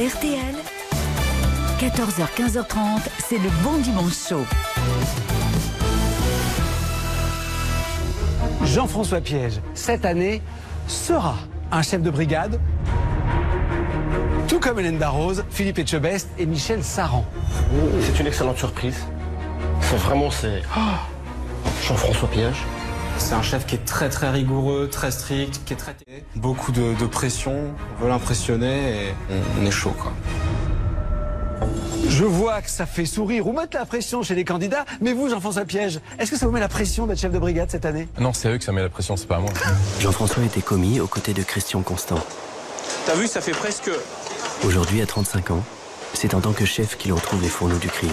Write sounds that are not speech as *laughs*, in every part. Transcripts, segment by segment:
RTL, 14h, 15h30, c'est le bon dimanche chaud. Jean-François Piège, cette année, sera un chef de brigade, tout comme Hélène Darroze, Philippe Etchebest et Michel Saran. C'est une excellente surprise. C'est vraiment, c'est... oh, Jean-François Piège. C'est un chef qui est très très rigoureux, très strict, qui est très... Beaucoup de, de pression, on veut l'impressionner et on, on est chaud quoi. Je vois que ça fait sourire ou mettre la pression chez les candidats, mais vous, Jean-François Piège, est-ce que ça vous met la pression d'être chef de brigade cette année? Non, c'est eux que ça met la pression, c'est pas à moi. Jean-François était commis aux côtés de Christian Constant. T'as vu, ça fait presque... Aujourd'hui, à 35 ans, c'est en tant que chef qu'il retrouve les fourneaux du crime.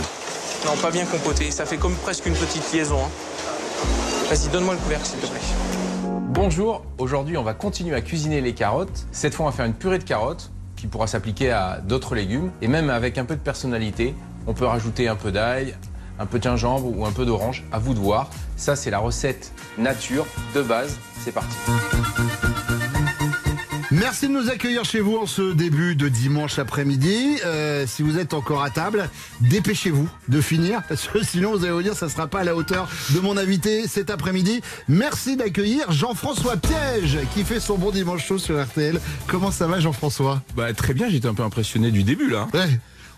Non, pas bien compoté, ça fait comme presque une petite liaison. hein. Vas-y, donne-moi le couvercle s'il te plaît. Bonjour, aujourd'hui on va continuer à cuisiner les carottes. Cette fois on va faire une purée de carottes qui pourra s'appliquer à d'autres légumes. Et même avec un peu de personnalité, on peut rajouter un peu d'ail, un peu de gingembre ou un peu d'orange, à vous de voir. Ça c'est la recette nature de base. C'est parti. Merci de nous accueillir chez vous en ce début de dimanche après-midi. Euh, si vous êtes encore à table, dépêchez-vous de finir, parce que sinon vous allez vous dire ça sera pas à la hauteur de mon invité cet après-midi. Merci d'accueillir Jean-François Piège, qui fait son bon dimanche chaud sur RTL. Comment ça va Jean-François? Bah très bien, j'étais un peu impressionné du début là. Ouais.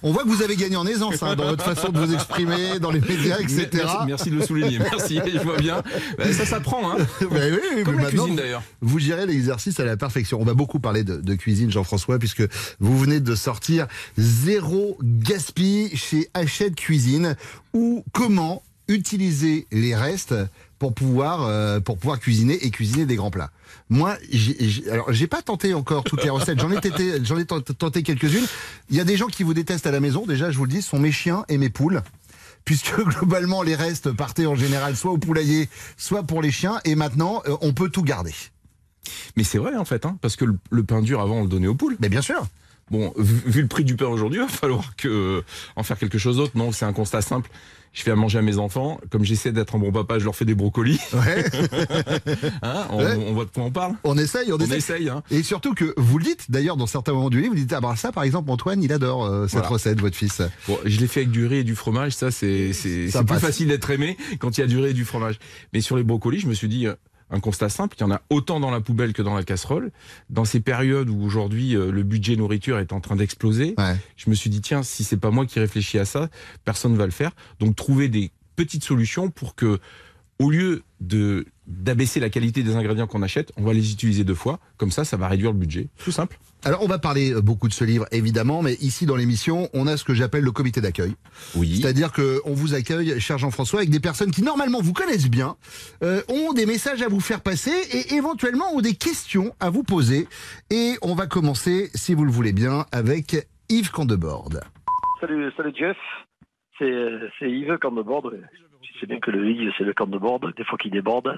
On voit que vous avez gagné en aisance hein, dans votre façon de vous exprimer, dans les médias, *laughs* etc. Merci, merci de le souligner, merci, je vois bien. Bah, ça s'apprend, hein. *laughs* Oui, Comme mais la maintenant, cuisine d'ailleurs. Vous gérez l'exercice à la perfection. On va beaucoup parler de, de cuisine, Jean-François, puisque vous venez de sortir Zéro Gaspille chez Hachette Cuisine, ou comment utiliser les restes pour pouvoir, euh, pour pouvoir cuisiner et cuisiner des grands plats. Moi, j'ai- j'ai- alors j'ai pas tenté encore toutes les recettes. J'en ai tenté, j'en ai tenté, quelques-unes. Il y a des gens qui vous détestent à la maison. Déjà, je vous le dis, sont mes chiens et mes poules. Puisque *laughs* globalement les restes partaient en général soit au poulailler, soit pour les chiens, et maintenant euh, on peut tout garder. Mais c'est vrai en fait, hein, parce que le, le pain dur avant on le donnait aux poules. Mais bien sûr. Bon, vu, vu le prix du pain aujourd'hui, il *laughs* va falloir que en faire quelque chose d'autre. Non, c'est un constat simple. Je fais à manger à mes enfants. Comme j'essaie d'être un bon papa, je leur fais des brocolis. Ouais. *laughs* Hein, on, Ouais. on voit de quoi on parle. On essaye, on, On essaye. essaye. Hein. Et surtout que vous le dites, d'ailleurs, dans certains moments du livre, vous dites, ah bah ça, par exemple, Antoine, il adore euh, cette Voilà. recette, votre fils. Bon, je l'ai fait avec du riz et du fromage. Ça, c'est plus facile d'être aimé quand il y a du riz et du fromage. Mais sur les brocolis, je me suis dit euh, un constat simple il y en a autant dans la poubelle que dans la casserole. Dans ces périodes où aujourd'hui euh, le budget nourriture est en train d'exploser, Ouais. je me suis dit tiens, si c'est pas moi qui réfléchis à ça, personne ne va le faire. Donc trouver des petites solutions pour que au lieu de d'abaisser la qualité des ingrédients qu'on achète, on va les utiliser deux fois. Comme ça, ça va réduire le budget. Tout simple. Alors, on va parler euh, beaucoup de ce livre, évidemment, mais ici, dans l'émission, on a ce que j'appelle le comité d'accueil. Oui. C'est-à-dire que on vous accueille, cher Jean-François, avec des personnes qui, normalement, vous connaissent bien, euh, ont des messages à vous faire passer et éventuellement ont des questions à vous poser. Et on va commencer, si vous le voulez bien, avec Yves Candeborde. Salut, salut Jeff. C'est, c'est Yves Candebord. Sais bien que le Yves, c'est le Candebord, des fois qu'il déborde.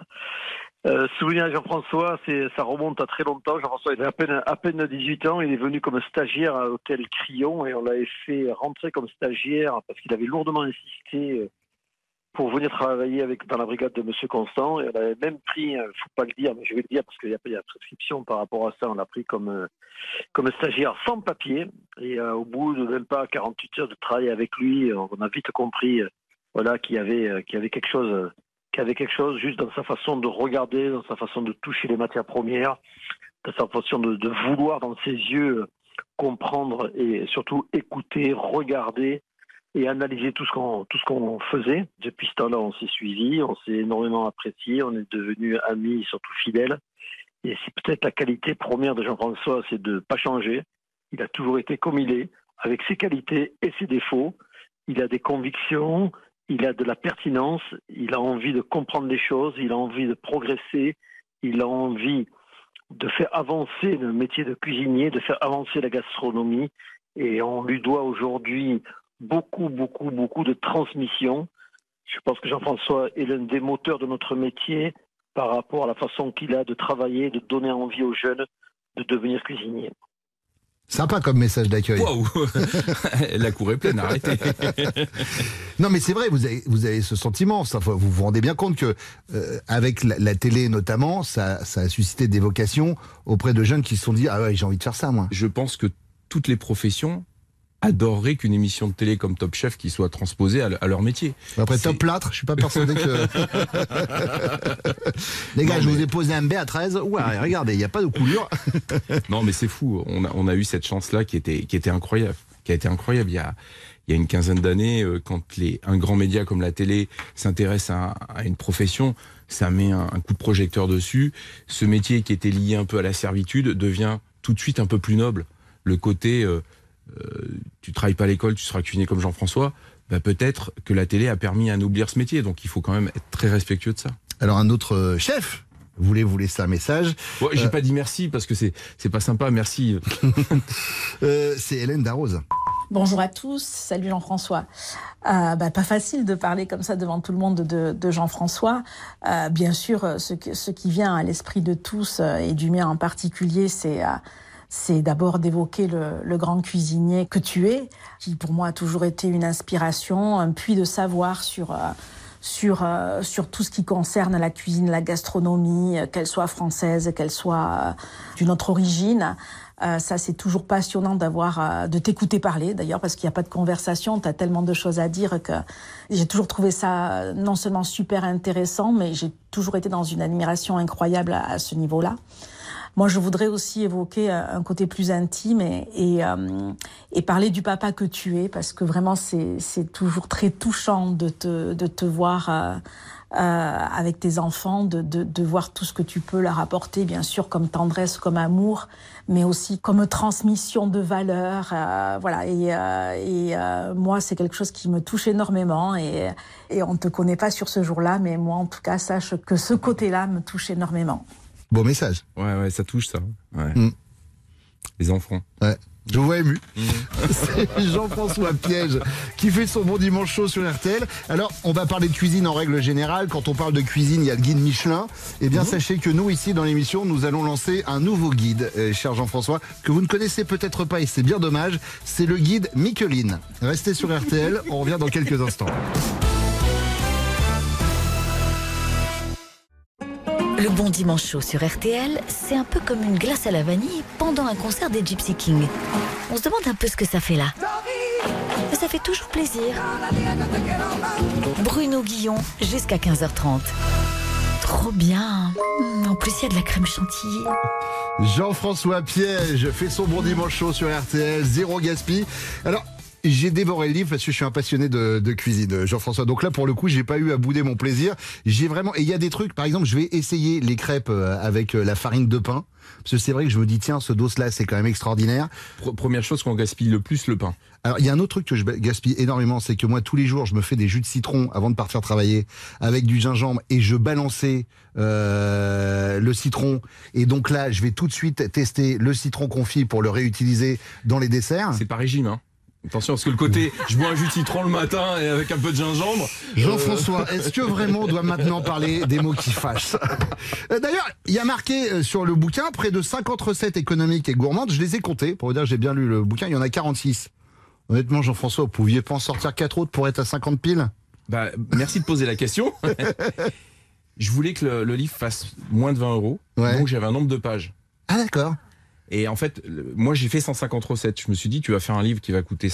Euh, souvenir à Jean-François, c'est, ça remonte à très longtemps. Jean-François, il avait à peine, à peine 18 ans. Il est venu comme stagiaire à l'hôtel Crillon et on l'avait fait rentrer comme stagiaire parce qu'il avait lourdement insisté euh, pour venir travailler avec, dans la brigade de Monsieur Constant. Et on avait même pris, euh, faut pas le dire, mais je vais le dire parce qu'il y a, il y a prescription par rapport à ça. On l'a pris comme, comme stagiaire sans papier. Et au bout de même pas 48 heures de travail avec lui, on a vite compris, voilà, qu'il y avait, euh, qu'il y avait quelque chose, euh, qu'il y avait quelque chose juste dans sa façon de regarder, dans sa façon de toucher les matières premières, dans sa façon de, vouloir dans ses yeux euh, comprendre et surtout écouter, regarder et analyser tout ce qu'on tout ce qu'on faisait. Depuis ce temps-là, on s'est suivi, on s'est énormément apprécié, on est devenus amis, surtout fidèles. Et c'est peut-être la qualité première de Jean-François, c'est de pas changer. Il a toujours été comme il est, avec ses qualités et ses défauts. Il a des convictions, il a de la pertinence, il a envie de comprendre les choses, il a envie de progresser, il a envie de faire avancer le métier de cuisinier, de faire avancer la gastronomie. Et on lui doit aujourd'hui beaucoup, beaucoup, beaucoup de transmission. Je pense que Jean-François est l'un des moteurs de notre métier par rapport à la façon qu'il a de travailler, de donner envie aux jeunes de devenir cuisinier. Sympa comme message d'accueil. Waouh *laughs* La cour est pleine, arrêtez. *laughs* Non, mais c'est vrai, vous avez, vous avez ce sentiment. Ça, vous vous rendez bien compte que, euh, avec la, la télé notamment, ça, ça a suscité des vocations auprès de jeunes qui se sont dit Ah ouais, j'ai envie de faire ça, moi. Je pense que toutes les professions adoreraient qu'une émission de télé comme Top Chef qui soit transposée à, à leur métier. Après C'est- top plâtre, je suis pas persuadé que. *laughs* Les gars, Non, je mais- vous ai posé un B à 13. Ouais, regardez, il n'y a pas de coulure. *laughs* Non, mais c'est fou. On a, on a eu cette chance-là qui était, qui était incroyable. Qui a été incroyable. Il y a, il y a une quinzaine d'années, euh, quand les, un grand média comme la télé s'intéresse à, à une profession, ça met un, un coup de projecteur dessus. Ce métier qui était lié un peu à la servitude devient tout de suite un peu plus noble. Le côté, euh, tu travailles pas à l'école, tu seras cuisiné comme Jean-François. Bah, peut-être que la télé a permis à oublier ce métier. Donc il faut quand même être très respectueux de ça. Alors, un autre euh, chef voulait vous laisser un message. Ouais, j'ai Euh. pas dit merci parce que c'est c'est pas sympa. Merci. *laughs* Euh, c'est Hélène Darroze. Bonjour à tous, salut Jean-François. Euh, bah, pas facile de parler comme ça devant tout le monde de, de Jean-François. Euh, bien sûr, euh, ce, que- ce qui vient à l'esprit de tous euh, et du mien en particulier, c'est euh, c'est d'abord d'évoquer le, grand cuisinier que tu es, qui pour moi a toujours été une inspiration, un puits de savoir sur euh, sur euh, sur tout ce qui concerne la cuisine, la gastronomie, euh, qu'elle soit française, qu'elle soit d'une autre origine. Ça, c'est toujours passionnant d'avoir, de t'écouter parler, d'ailleurs, parce qu'il n'y a pas de conversation. Tu as tellement de choses à dire que j'ai toujours trouvé ça non seulement super intéressant, mais j'ai toujours été dans une admiration incroyable à ce niveau-là. Moi, je voudrais aussi évoquer euh, un côté plus intime euh, et parler du papa que tu es, parce que vraiment, c'est toujours très touchant de te, voir euh, avec tes enfants, de, voir tout ce que tu peux leur apporter, bien sûr, comme tendresse, comme amour, mais aussi comme transmission de valeurs. voilà. Et, moi, c'est quelque chose qui me touche énormément. Et, et on ne te connaît pas sur ce jour-là, mais moi, en tout cas, sache que ce côté-là me touche énormément. Beau message. Ouais, ouais, ça touche ça. Ouais. Mm. Les enfants. Ouais. Je vous vois ému. *laughs* C'est Jean-François Piège qui fait son bon dimanche chaud sur RTL. Alors, on va parler de cuisine en règle générale. Quand on parle de cuisine, il y a le guide Michelin. Eh bien, sachez que nous, ici, dans l'émission, nous allons lancer un nouveau guide, euh, cher Jean-François, que vous ne connaissez peut-être pas et c'est bien dommage. C'est le guide Michelin. Restez sur RTL. On revient dans quelques instants. Le bon dimanche chaud sur RTL, c'est un peu comme une glace à la vanille pendant un concert des Gypsy Kings. On se demande un peu ce que ça fait là. Ça fait toujours plaisir. Bruno Guillon, jusqu'à 15h30. Trop bien. En plus, il y a de la crème chantilly. Jean-François Piège fait son bon dimanche chaud sur RTL, zéro gaspille. Alors, j'ai dévoré le livre parce que je suis un passionné de, de cuisine, Jean-François. Donc là, pour le coup, j'ai pas eu à bouder mon plaisir. J'ai vraiment, et il y a des trucs, par exemple, je vais essayer les crêpes euh, avec euh, la farine de pain. Parce que c'est vrai que je me dis, tiens, ce dos-là, c'est quand même extraordinaire. Pr- première chose qu'on gaspille le plus, le pain. Alors, il y a un autre truc que je gaspille énormément, c'est que moi, tous les jours, je me fais des jus de citron avant de partir travailler avec du gingembre et je balançais euh, le citron. Et donc là, je vais tout de suite tester le citron confit pour le réutiliser dans les desserts. C'est pas régime, hein. Attention, parce que le côté, je bois un jus de citron le matin et avec un peu de gingembre. Jean-François, est-ce que vraiment on doit maintenant parler des mots qui fâchent Euh, D'ailleurs, il y a marqué euh, sur le bouquin près de 50 recettes économiques et gourmandes. Je les ai comptées. Pour vous dire, j'ai bien lu le bouquin. Il y en a 46. Honnêtement, Jean-François, vous pouviez pas en sortir 4 autres pour être à 50 piles? Bah, merci de poser la question. *laughs* je voulais que le, le livre fasse moins de 20 euros. Ouais. Donc j'avais un nombre de pages. Ah d'accord. Et en fait, moi j'ai fait 150 recettes. Je me suis dit, tu vas faire un livre qui va coûter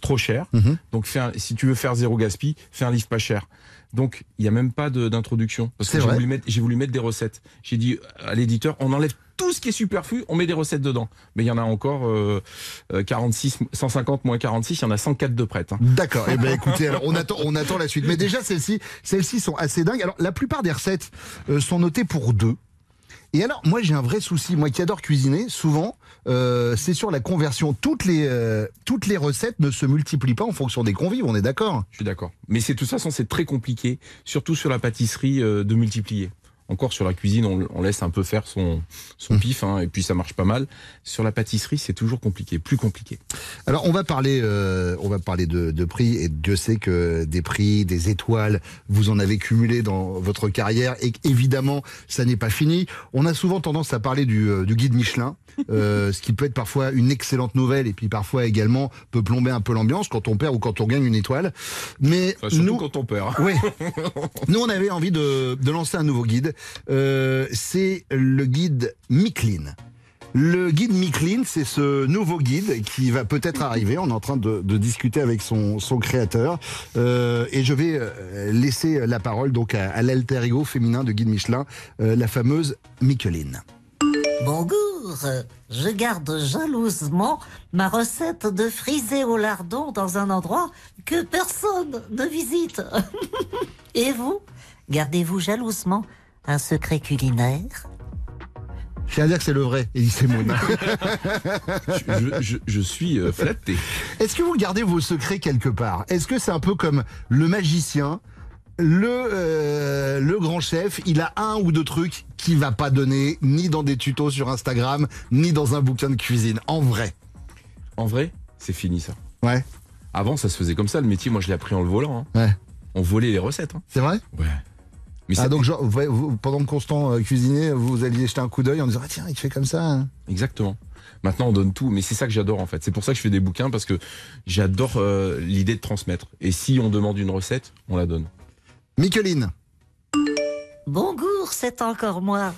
trop cher. Mhm. Donc fais un- si tu veux faire zéro gaspille, fais un livre pas cher. Donc il n'y a même pas d'introduction. Parce que j'ai voulu, mettre, j'ai voulu mettre des recettes. J'ai dit à l'éditeur, on enlève tout ce qui est superflu, on met des recettes dedans. Mais il y en a encore euh, euh, 46, 150 moins 46, il y en a 104 de prêtes. hein. D'accord. Eh ben écoutez, alors on attend, on attend la suite. Mais déjà celles-ci, celles-ci sont assez dingues. Alors la plupart des recettes euh, sont notées pour deux. Et alors moi j'ai un vrai souci, moi qui adore cuisiner, souvent euh, c'est sur la conversion. Toutes les euh, toutes les recettes ne se multiplient pas en fonction des convives. On est d'accord? Je suis d'accord. Mais c'est de toute façon, c'est très compliqué, surtout sur la pâtisserie, euh, de multiplier. Encore sur la cuisine, on, on laisse un peu faire son, son pif, hein, et puis ça marche pas mal. Sur la pâtisserie, c'est toujours compliqué, plus compliqué. Alors on va parler, euh, on va parler de, de prix et Dieu sait que des prix, des étoiles, vous en avez cumulé dans votre carrière et évidemment ça n'est pas fini. On a souvent tendance à parler du, euh, du guide Michelin, *laughs* euh, ce qui peut être parfois une excellente nouvelle et puis parfois également peut plomber un peu l'ambiance quand on perd ou quand on gagne une étoile. Mais Enfin, surtout nous, quand on perd. oui. *laughs* Nous, on avait envie de, de lancer un nouveau guide. Euh, c'est le guide Michelin. Le guide Michelin, c'est ce nouveau guide qui va peut-être arriver. On est en train de, discuter avec son, son créateur. Euh, et je vais euh, laisser la parole donc à, à l'alter ego féminin de guide Michelin, la fameuse Michelin. Bonjour, je garde jalousement ma recette de frisé au lardon dans un endroit que personne ne visite. *laughs* Et vous, gardez-vous jalousement un secret culinaire Je tiens à dire que c'est le vrai, Elise Moon. *laughs* je, je- je suis euh, flatté. Est-ce que vous gardez vos secrets quelque part? Est-ce que c'est un peu comme le magicien le, euh, le grand chef, il a un ou deux trucs qu'il va pas donner ni dans des tutos sur Instagram, ni dans un bouquin de cuisine. En vrai. En vrai, c'est fini ça. Ouais. Avant, ça se faisait comme ça. Le métier, moi, je l'ai appris en le volant. hein. Ouais. On volait les recettes. hein. C'est vrai? Ouais. Mais Ah donc genre, vous- vous- pendant que Constant euh, cuisinait, vous alliez jeter un coup d'œil en disant ah tiens il fait comme ça. hein. Exactement. Maintenant, on donne tout, mais c'est ça que j'adore en fait. C'est pour ça que je fais des bouquins parce que j'adore euh, l'idée de transmettre. Et si on demande une recette, on la donne. Micheline. Bonjour, c'est encore moi.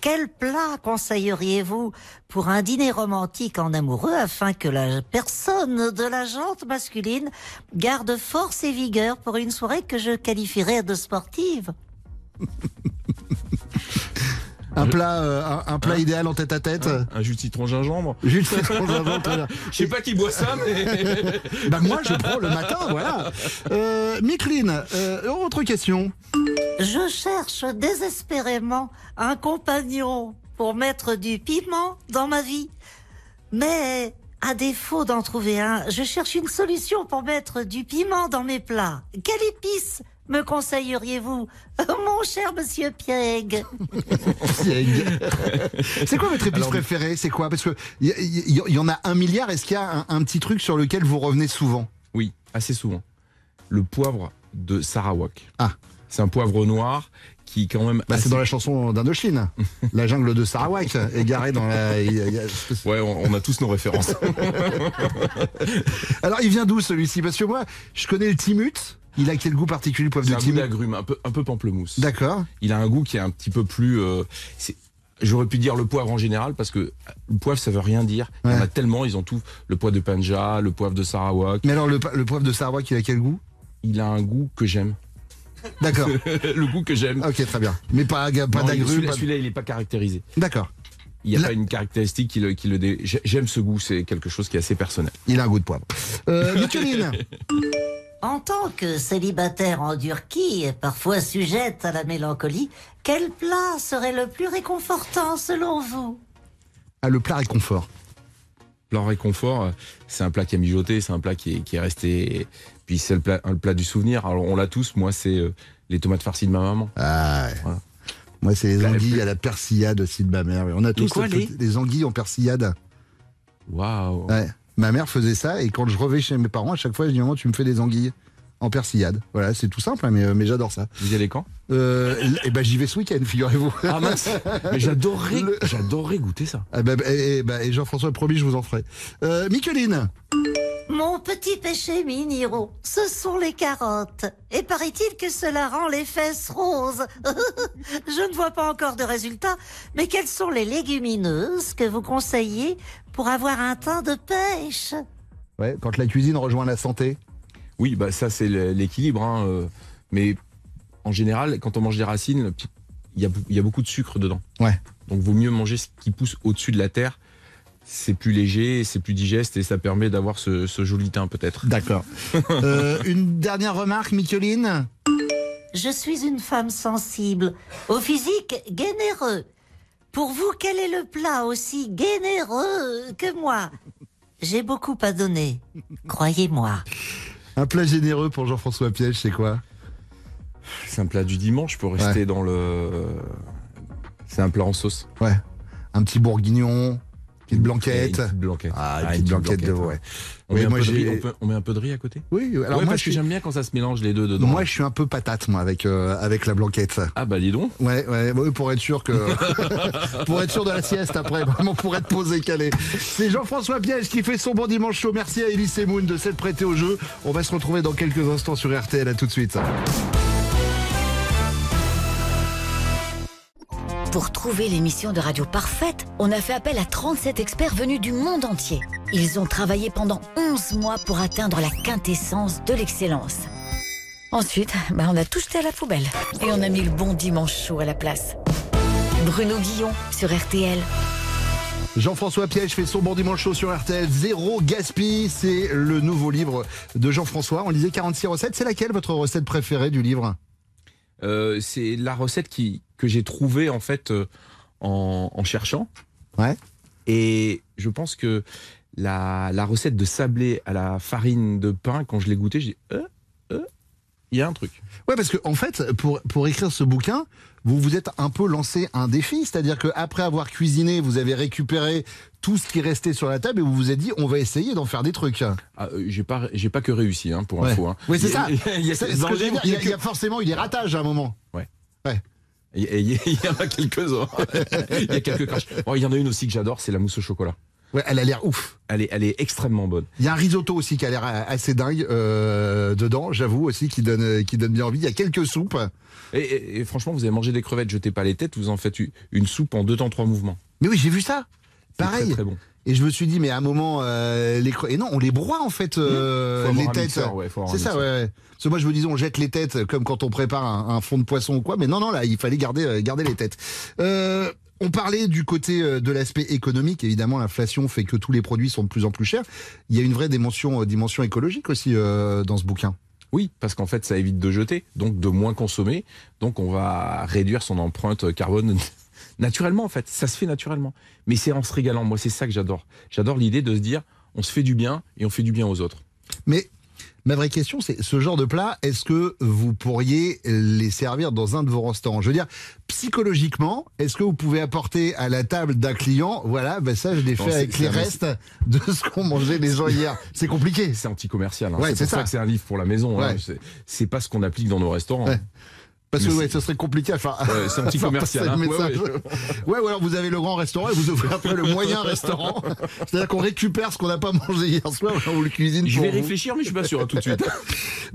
Quel plat conseilleriez-vous pour un dîner romantique en amoureux afin que la personne de la jante masculine garde force et vigueur pour une soirée que je qualifierais de sportive? Un plat, euh, un, un plat idéal en tête à tête. Un jus de citron gingembre. Jus de citron gingembre, très bien. *laughs* Je sais pas qui boit ça, mais. *laughs* Bah moi je prends le matin, voilà. Euh, Micheline, euh, autre question. Je cherche désespérément un compagnon pour mettre du piment dans ma vie. Mais à défaut d'en trouver un, je cherche une solution pour mettre du piment dans mes plats. Quelle épice me conseilleriez-vous, mon cher monsieur Pieg *laughs* C'est quoi votre épice Alors, préférée? C'est quoi? Parce que il y, y- y en a un milliard. Est-ce qu'il y a un, un petit truc sur lequel vous revenez souvent? Oui, assez souvent. Le poivre de Sarawak. Ah. C'est un poivre noir qui, quand même. bah, C'est dans la chanson d'Indochine, *laughs* la jungle de Sarawak, égarée dans la. Ouais, on, on a tous nos références. *laughs* Alors il vient d'où celui-ci? Parce que moi, je connais le timut. Il a quel goût particulier le poivre C'est de un goût d'agrumes, un peu, un peu pamplemousse. D'accord. Il a un goût qui est un petit peu plus. euh, J'aurais pu dire le poivre en général parce que le poivre ça veut rien dire. Il y en a tellement, ils ont tout. Le poivre de Panja, le poivre de Sarawak. Mais alors le, poivre de Sarawak, il a quel goût? Il a un goût que j'aime. *laughs* D'accord. *laughs* le goût que j'aime. Ok, très bien. Mais pas, pas d'agrumes. Celui-là, il est pas caractérisé. D'accord. Il n'y a pas une caractéristique qui le, qui le dé- j'ai- J'aime ce goût, c'est quelque chose qui est assez personnel. Il a un goût de poivre. Euh, *laughs* En tant que célibataire en Turquie et parfois sujette à la mélancolie, quel plat serait le plus réconfortant selon vous? Ah, le plat réconfort. Plat réconfort, c'est un plat qui a mijoté, c'est un plat qui est, qui est resté. Puis c'est le plat, un plat du souvenir. Alors on l'a tous. Moi, c'est euh, les tomates farcies de ma maman. Ah, ouais. Voilà. Moi, c'est les anguilles à la persillade aussi de ma mère. On a tous quoi, les les anguilles en persillade. Waouh. Ouais. Ma mère faisait ça et quand je revais chez mes parents, à chaque fois, je dis maman, tu me fais des anguilles en persillade. Voilà, c'est tout simple, hein, mais, euh, mais j'adore ça. Vous y allez quand? Euh, et ben, j'y vais ce week-end, figurez-vous. Ah mince Mais j'adorerais, Le- j'adorerais goûter ça. Ah, bah, bah, et, et- bah, et Jean-François, promis, je vous en ferai. Euh, Micheline Mon petit péché miniro, ce sont les carottes. Et paraît-il que cela rend les fesses roses. *laughs* Je ne vois pas encore de résultats, mais quelles sont les légumineuses que vous conseillez pour avoir un teint de pêche Ouais, quand la cuisine rejoint la santé. Oui, bah ça c'est l'équilibre. hein, euh, mais en général, quand on mange des racines, il y a, y beaucoup de sucre dedans. Ouais. Donc vaut mieux manger ce qui pousse au-dessus de la terre. C'est plus léger, c'est plus digeste et ça permet d'avoir ce, ce joli teint peut-être. D'accord. *laughs* Euh, une dernière remarque, Micheline? Je suis une femme sensible, au physique généreux. Pour vous, quel est le plat aussi généreux que moi J'ai beaucoup à donner, croyez-moi. Un plat généreux pour Jean-François Piège, c'est quoi C'est un plat du dimanche pour rester Ouais. dans le. C'est un plat en sauce. Ouais. Un petit bourguignon, petite blanquette. Une petite blanquette. Ah, une Ah, petite blanquette de ouais. On, Oui, met un moi, peu de riz, j'ai- on, peut- on met un peu de riz à côté Oui, alors Ouais, moi, parce je suis... j'aime bien quand ça se mélange les deux dedans. moi, je suis un peu patate, moi, avec, euh, avec la blanquette. Ah bah dis donc. Ouais, ouais, ouais, pour être sûr que, *laughs* pour être sûr de la sieste après, vraiment pour être posé calé. C'est Jean-François Piège qui fait son bon dimanche chaud. Merci à Elise Moon de s'être prêté au jeu. On va se retrouver dans quelques instants sur RTL. À tout de suite. Pour trouver l'émission de radio parfaite, on a fait appel à 37 experts venus du monde entier. Ils ont travaillé pendant 11 mois pour atteindre la quintessence de l'excellence. Ensuite, bah, on a tout jeté à la poubelle. Et on a mis le bon dimanche chaud à la place. Bruno Guillon sur RTL. Jean-François Piège fait son bon dimanche chaud sur RTL. Zéro gaspille, c'est le nouveau livre de Jean-François. On lisait 46 recettes. C'est laquelle votre recette préférée du livre? Euh, c'est la recette qui, que j'ai trouvée en fait euh, en, en cherchant. Ouais. Et je pense que la, la recette de sablé à la farine de pain, quand je l'ai goûtée, j'ai dit, euh, euh, il y a un truc. Ouais, parce que en fait, pour, pour écrire ce bouquin, vous vous êtes un peu lancé un défi, c'est-à-dire qu'après avoir cuisiné, vous avez récupéré tout ce qui restait sur la table et vous vous êtes dit, on va essayer d'en faire des trucs. Ah, euh, j'ai pas, j'ai pas que réussi, hein, pour Ouais. info. hein. Oui, c'est Il ça. *laughs* il y a- il y a- il il y a forcément eu des ratages à un moment. Ouais. Ouais. Il y, en a quelques-uns. il y a quelques crash. Bon, il y en a une aussi que j'adore, c'est la mousse au chocolat. Ouais, elle a l'air ouf. Elle est, elle est extrêmement bonne. Il y a un risotto aussi qui a l'air assez dingue euh, dedans, j'avoue aussi, qui donne, qui donne bien envie. Il y a quelques soupes. Et, et- et franchement, vous avez mangé des crevettes, jetez pas les têtes, vous en faites une soupe en deux temps, trois mouvements. Mais oui, j'ai vu ça. Pareil. Très, très bon. Et je me suis dit, mais à un moment, euh, les cre- et non, on les broie en fait, euh, les têtes. ouais, C'est ça, ouais. Parce que moi, je me disais, on jette les têtes comme quand on prépare un, un fond de poisson ou quoi. Mais non, non, là, il fallait garder, euh, garder les têtes. Euh, on parlait du côté euh, de l'aspect économique. Évidemment, l'inflation fait que tous les produits sont de plus en plus chers. Il y a une vraie dimension, dimension écologique aussi euh, dans ce bouquin. Oui, parce qu'en fait, ça évite de jeter, donc de moins consommer. Donc, on va réduire son empreinte carbone *laughs* naturellement, en fait. Ça se fait naturellement. Mais c'est en se régalant. Moi, c'est ça que j'adore. J'adore l'idée de se dire, on se fait du bien et on fait du bien aux autres. Mais ma vraie question, c'est ce genre de plat, est-ce que vous pourriez les servir dans un de vos restaurants? Je veux dire, psychologiquement, est-ce que vous pouvez apporter à la table d'un client, voilà, ben ça, je l'ai fait avec les restes de ce qu'ont mangé les gens hier. C'est compliqué. C'est anti-commercial. hein. Ouais, c'est pour ça. ça. que c'est un livre pour la maison. hein. Ouais. C'est- C'est pas ce qu'on applique dans nos restaurants. Ouais. Parce que ouais, ce serait compliqué à faire. Ouais, c'est *laughs* faire passer le hein. Ouais. Ouais, ou alors vous avez le grand restaurant et vous ouvrez après le moyen restaurant. C'est-à-dire qu'on récupère ce qu'on n'a pas mangé hier soir, on le cuisine Je vais vous. réfléchir, mais je suis pas sûr hein, tout de suite. *laughs*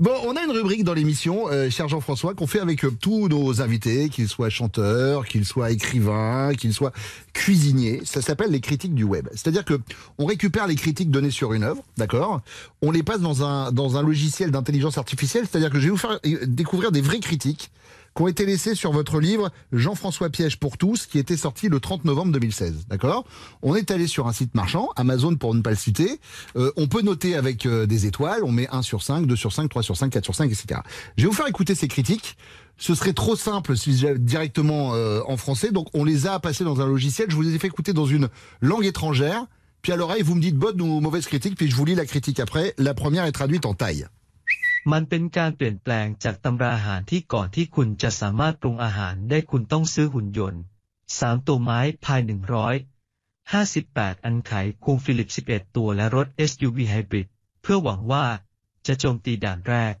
Bon, on a une rubrique dans l'émission, euh, cher Jean-François, qu'on fait avec euh, tous nos invités, qu'ils soient chanteurs, qu'ils soient écrivains, qu'ils soient cuisiniers. Ça s'appelle les critiques du web. C'est-à-dire que on récupère les critiques données sur une œuvre, d'accord On les passe dans un dans un logiciel d'intelligence artificielle. C'est-à-dire que je vais vous faire euh, découvrir des vraies critiques qui ont été laissées sur votre livre Jean-François Piège pour tous, qui était sorti le 30 novembre 2016. D'accord? On est allé sur un site marchand, Amazon pour ne pas le citer. Euh, on peut noter avec euh, des étoiles, on met 1 sur 5, 2 sur 5, 3 sur 5, 4 sur 5, etc. Je vais vous faire écouter ces critiques. Ce serait trop simple si j'avais directement euh, en français, donc on les a passés dans un logiciel. Je vous les ai fait écouter dans une langue étrangère. Puis à l'oreille, vous me dites bonne ou mauvaise critique, puis je vous lis la critique après. La première est traduite en taille. มันเป็นการเปลี่ยนแปลงจากตำราอาหารที่ก่อนที่คุณจะสามารถปรุงอาหารได้คุณต้องซื้อหุ่นยนต์สามตัวไม้พายหนึ่งร้อยห้าสิบแปดอันไขคูงฟิลิปสิบเอ็ดตัวและรถ SUV ไฮบริดเพื่อหวังว่าจะโจมตีด่านแรก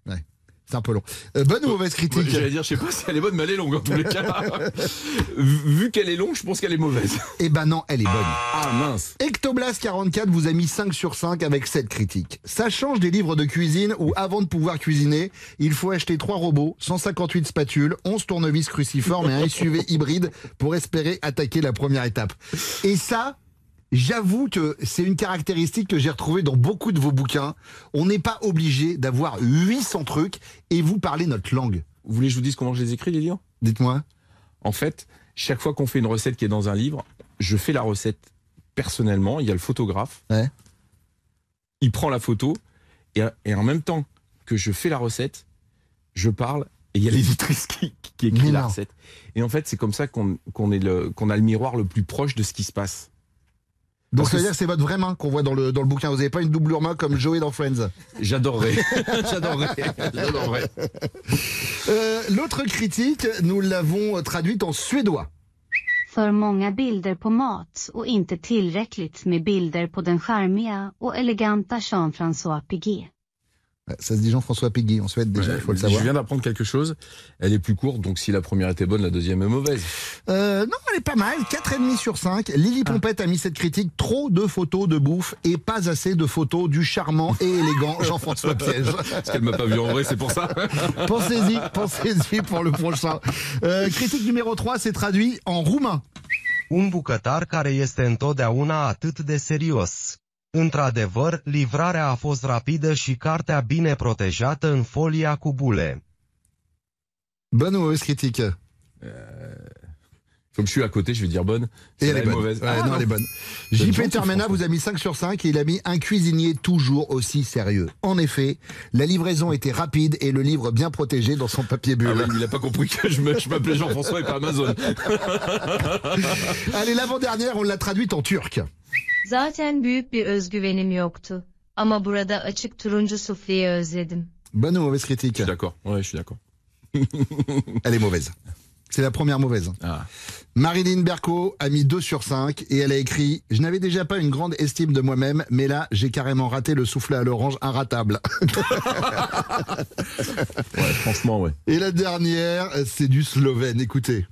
C'est un peu long. Euh, bonne ou mauvaise critique J'allais dire, je sais pas *laughs* si elle est bonne, mais elle est longue en tous les cas. *laughs* Vu qu'elle est longue, je pense qu'elle est mauvaise. Eh ben non, elle est bonne. Ah mince. Ectoblast44 vous a mis 5 sur 5 avec cette critique. Ça change des livres de cuisine où avant de pouvoir cuisiner, il faut acheter 3 robots, 158 spatules, 11 tournevis cruciformes et un SUV hybride pour espérer attaquer la première étape. Et ça, J'avoue que c'est une caractéristique que j'ai retrouvée dans beaucoup de vos bouquins. On n'est pas obligé d'avoir 800 trucs et vous parlez notre langue. Vous voulez que je vous dise comment je les écris, les livres Dites-moi. En fait, chaque fois qu'on fait une recette qui est dans un livre, je fais la recette personnellement. Il y a le photographe. Ouais. Il prend la photo et, et en même temps que je fais la recette, je parle et il y a l'éditrice qui, qui écrit Mais la non. recette. Et en fait, c'est comme ça qu'on a le miroir le plus proche de ce qui se passe. Donc Parce ça veut que dire que c'est votre vraie main qu'on voit dans le, dans le bouquin. Vous n'avez pas une doublure main comme Joey dans Friends. J'adorerais. *laughs* J'adorerais. J'adorerais. Euh, L'autre critique, nous l'avons traduite en suédois. För många bilder på mat och inte tillräckligt med bilder på den charmiga och eleganta Jean-François Piguet. Ouais, Ça se dit Jean-François Peggy en Suède déjà, il faut le Je savoir. viens d'apprendre quelque chose. Elle est plus courte, donc si la première était bonne, la deuxième est mauvaise. Euh, non, elle est pas mal. 4,5 sur 5. Lily Ah. Pompette a mis cette critique. Trop de photos de bouffe et pas assez de photos du charmant et élégant *laughs* Jean-François Piège. Parce qu'elle m'a pas vu en vrai, c'est pour ça. *laughs* Pensez-y, pensez-y pour le prochain. Euh, critique numéro 3, c'est traduit en roumain. Un bucătar care este întotdeauna atât de serios. Într-adevăr, livrarea a fost rapidă și cartea bine protejată în folia cu bule. Bonne ou mauvaise critique Comme je suis à côté, je vais dire bonne. Et elle Celle-là est bonne. mauvaise. Ouais, Ah, non, non. elle est bonne. JP Termena vous a mis 5 sur 5 et il a mis un cuisinier toujours aussi sérieux. En effet, la livraison était rapide et le livre bien protégé dans son papier bulle. Ah ouais, il a pas compris que je me- je m'appelais Jean-François et pas Amazon. *laughs* Allez, l'avant-dernière, on l'a traduite en turc. Zaten büyük bir özgüvenim yoktu. Ama burada açık turuncu sufleyi özledim. Bonne ou mauvaise critique? Je suis d'accord. Ouais, je suis d'accord. *laughs* Elle est mauvaise. C'est la première mauvaise. Ah. Marilyn Berco a mis 2 sur 5 et elle a écrit « Je n'avais déjà pas une grande estime de moi-même, mais là, j'ai carrément raté le soufflet à l'orange inratable. *laughs* Ouais, franchement, ouais. » Et la dernière, c'est du slovène. Écoutez.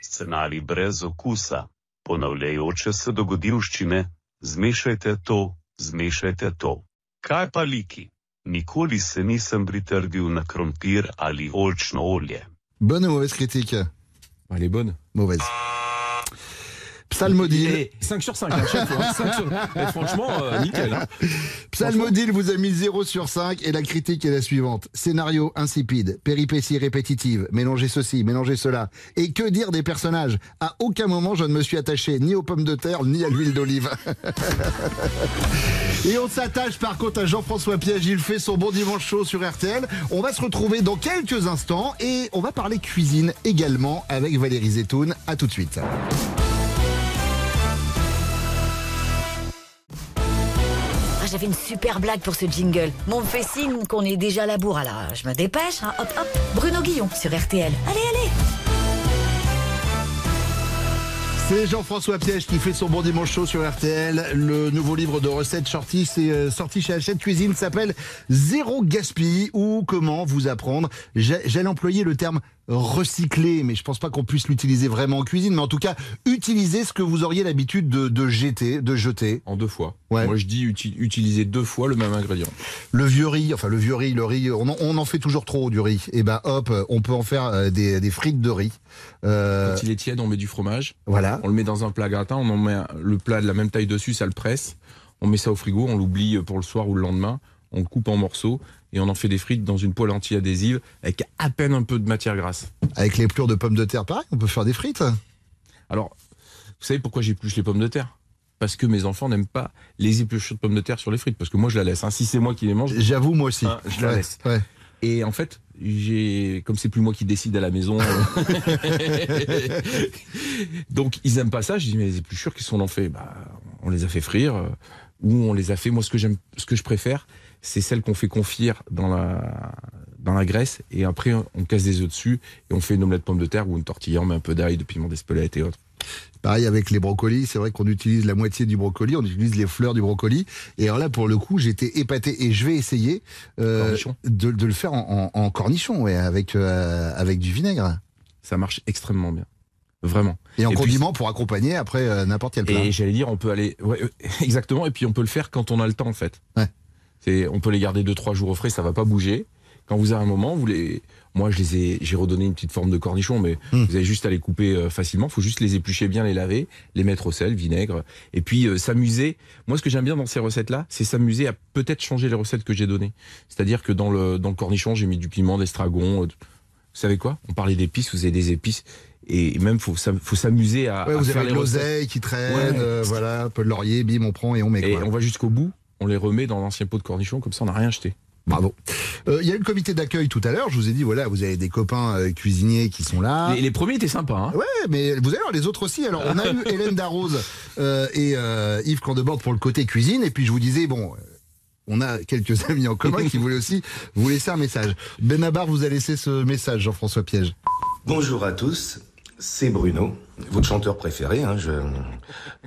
Scenarij brez okusa. Ponavljajoče se dogodivščine. Zmešajte to, zmešajte to. Kaj pa liki? Nikoli se nisem pritrdil na krompir ali oljčno olje. Bonne ou mauvaise critique Elle est bonne. Mauvaise. Psalmodile. Eh, 5 sur 5 à chaque fois. *laughs* hein. 5 sur- Eh, franchement, euh, nickel. hein. *laughs* Psalmodile vous a mis 0 sur 5 et la critique est la suivante. Scénario insipide, péripéties répétitives, mélangez ceci, mélangez cela. Et que dire des personnages? À aucun moment je ne me suis attaché ni aux pommes de terre ni à l'huile d'olive. *laughs* et on s'attache par contre à Jean-François Piège, il fait son bon dimanche chaud sur RTL. On va se retrouver dans quelques instants et on va parler cuisine également avec Valérie Zetoun. À tout de suite. J'avais une super blague pour ce jingle. Mais on me fait signe qu'on est déjà à la bourre. Alors, je me dépêche. hein. Hop, hop. Bruno Guillon sur RTL. Allez, allez. C'est Jean-François Piège qui fait son bon dimanche chaud sur RTL. Le nouveau livre de recettes sorti, c'est euh, sorti chez Hachette Cuisine, s'appelle Zéro gaspille ou comment vous apprendre. J'allais employer le terme recycler, mais je pense pas qu'on puisse l'utiliser vraiment en cuisine, mais en tout cas, utiliser ce que vous auriez l'habitude de, de jeter, de jeter. En deux fois. Ouais. Moi, je dis uti- utiliser deux fois le même ingrédient. Le vieux riz, enfin le vieux riz, le riz, on en, on en fait toujours trop du riz. Et ben hop, on peut en faire euh, des, des frites de riz. Euh, Quand il est tiède, on met du fromage. Voilà. On le met dans un plat gratin, on en met le plat de la même taille dessus, ça le presse. On met ça au frigo, on l'oublie pour le soir ou le lendemain. On le coupe en morceaux et on en fait des frites dans une poêle anti-adhésive avec à peine un peu de matière grasse. Avec les plures de pommes de terre, pareil, on peut faire des frites. Alors, vous savez pourquoi j'épluche les pommes de terre? Parce que mes enfants n'aiment pas les épluchures de pommes de terre sur les frites. Parce que moi, je la laisse. hein. Si c'est moi qui les mange, J'avoue, moi aussi. hein, je la Ouais, laisse. ouais. Et en fait, j'ai, comme c'est plus moi qui décide à la maison, euh, *laughs* donc ils aiment pas ça. Je dis mais les épluchures, qu'est-ce qu'on en fait? Bah, on les a fait frire euh, ou on les a fait. Moi, ce que j'aime, ce que je préfère, c'est celles qu'on fait confire dans la dans la graisse et après on casse des œufs dessus et on fait une omelette pomme de terre ou une tortilla, on met un peu d'ail, de piment d'espelette et autres. Pareil avec les brocolis, c'est vrai qu'on utilise la moitié du brocoli, on utilise les fleurs du brocoli. Et alors là, pour le coup, j'étais épaté et je vais essayer euh, de, de le faire en, en- en cornichon, ouais, avec euh, avec du vinaigre Ça marche extrêmement bien, vraiment. et en puis- condiment pour accompagner après euh, n'importe quel plat. Et j'allais dire, on peut aller, ouais, *laughs* exactement, et puis on peut le faire quand on a le temps en fait. Ouais. C'est, on peut les garder deux trois jours au frais, ça va pas bouger. Quand vous avez un moment, vous les, moi je les ai, j'ai redonné une petite forme de cornichon, mais Hmm. vous avez juste à les couper euh, facilement. Faut juste les éplucher bien, les laver, les mettre au sel, vinaigre, et puis euh, s'amuser. Moi, ce que j'aime bien dans ces recettes-là, c'est s'amuser à peut-être changer les recettes que j'ai données. C'est-à-dire que dans le dans le cornichon, j'ai mis du piment, d'estragon. euh, Vous savez quoi? On parlait d'épices, vous avez des épices, et même faut faut s'amuser à, Ouais, à vous faire avez l'oseille qui traîne, Ouais. euh, voilà, un peu de laurier, bim, on prend et on met. Et quoi. on va jusqu'au bout, on les remet dans l'ancien pot de cornichon, comme ça on n'a rien jeté. Bravo. Euh, Il y a eu le comité d'accueil tout à l'heure. Je vous ai dit, voilà, vous avez des copains euh, cuisiniers qui sont là. Les, les premiers étaient sympas. Hein Ouais, mais vous allez voir les autres aussi. Alors, on a eu *laughs* Hélène Darroze euh, et euh, Yves Candebord pour le côté cuisine. Et puis, je vous disais, bon, on a quelques *laughs* amis en commun qui voulaient aussi vous laisser un message. Benabar vous a laissé ce message, Jean-François Piège. Bonjour à tous. C'est Bruno, votre chanteur préféré. Hein, je,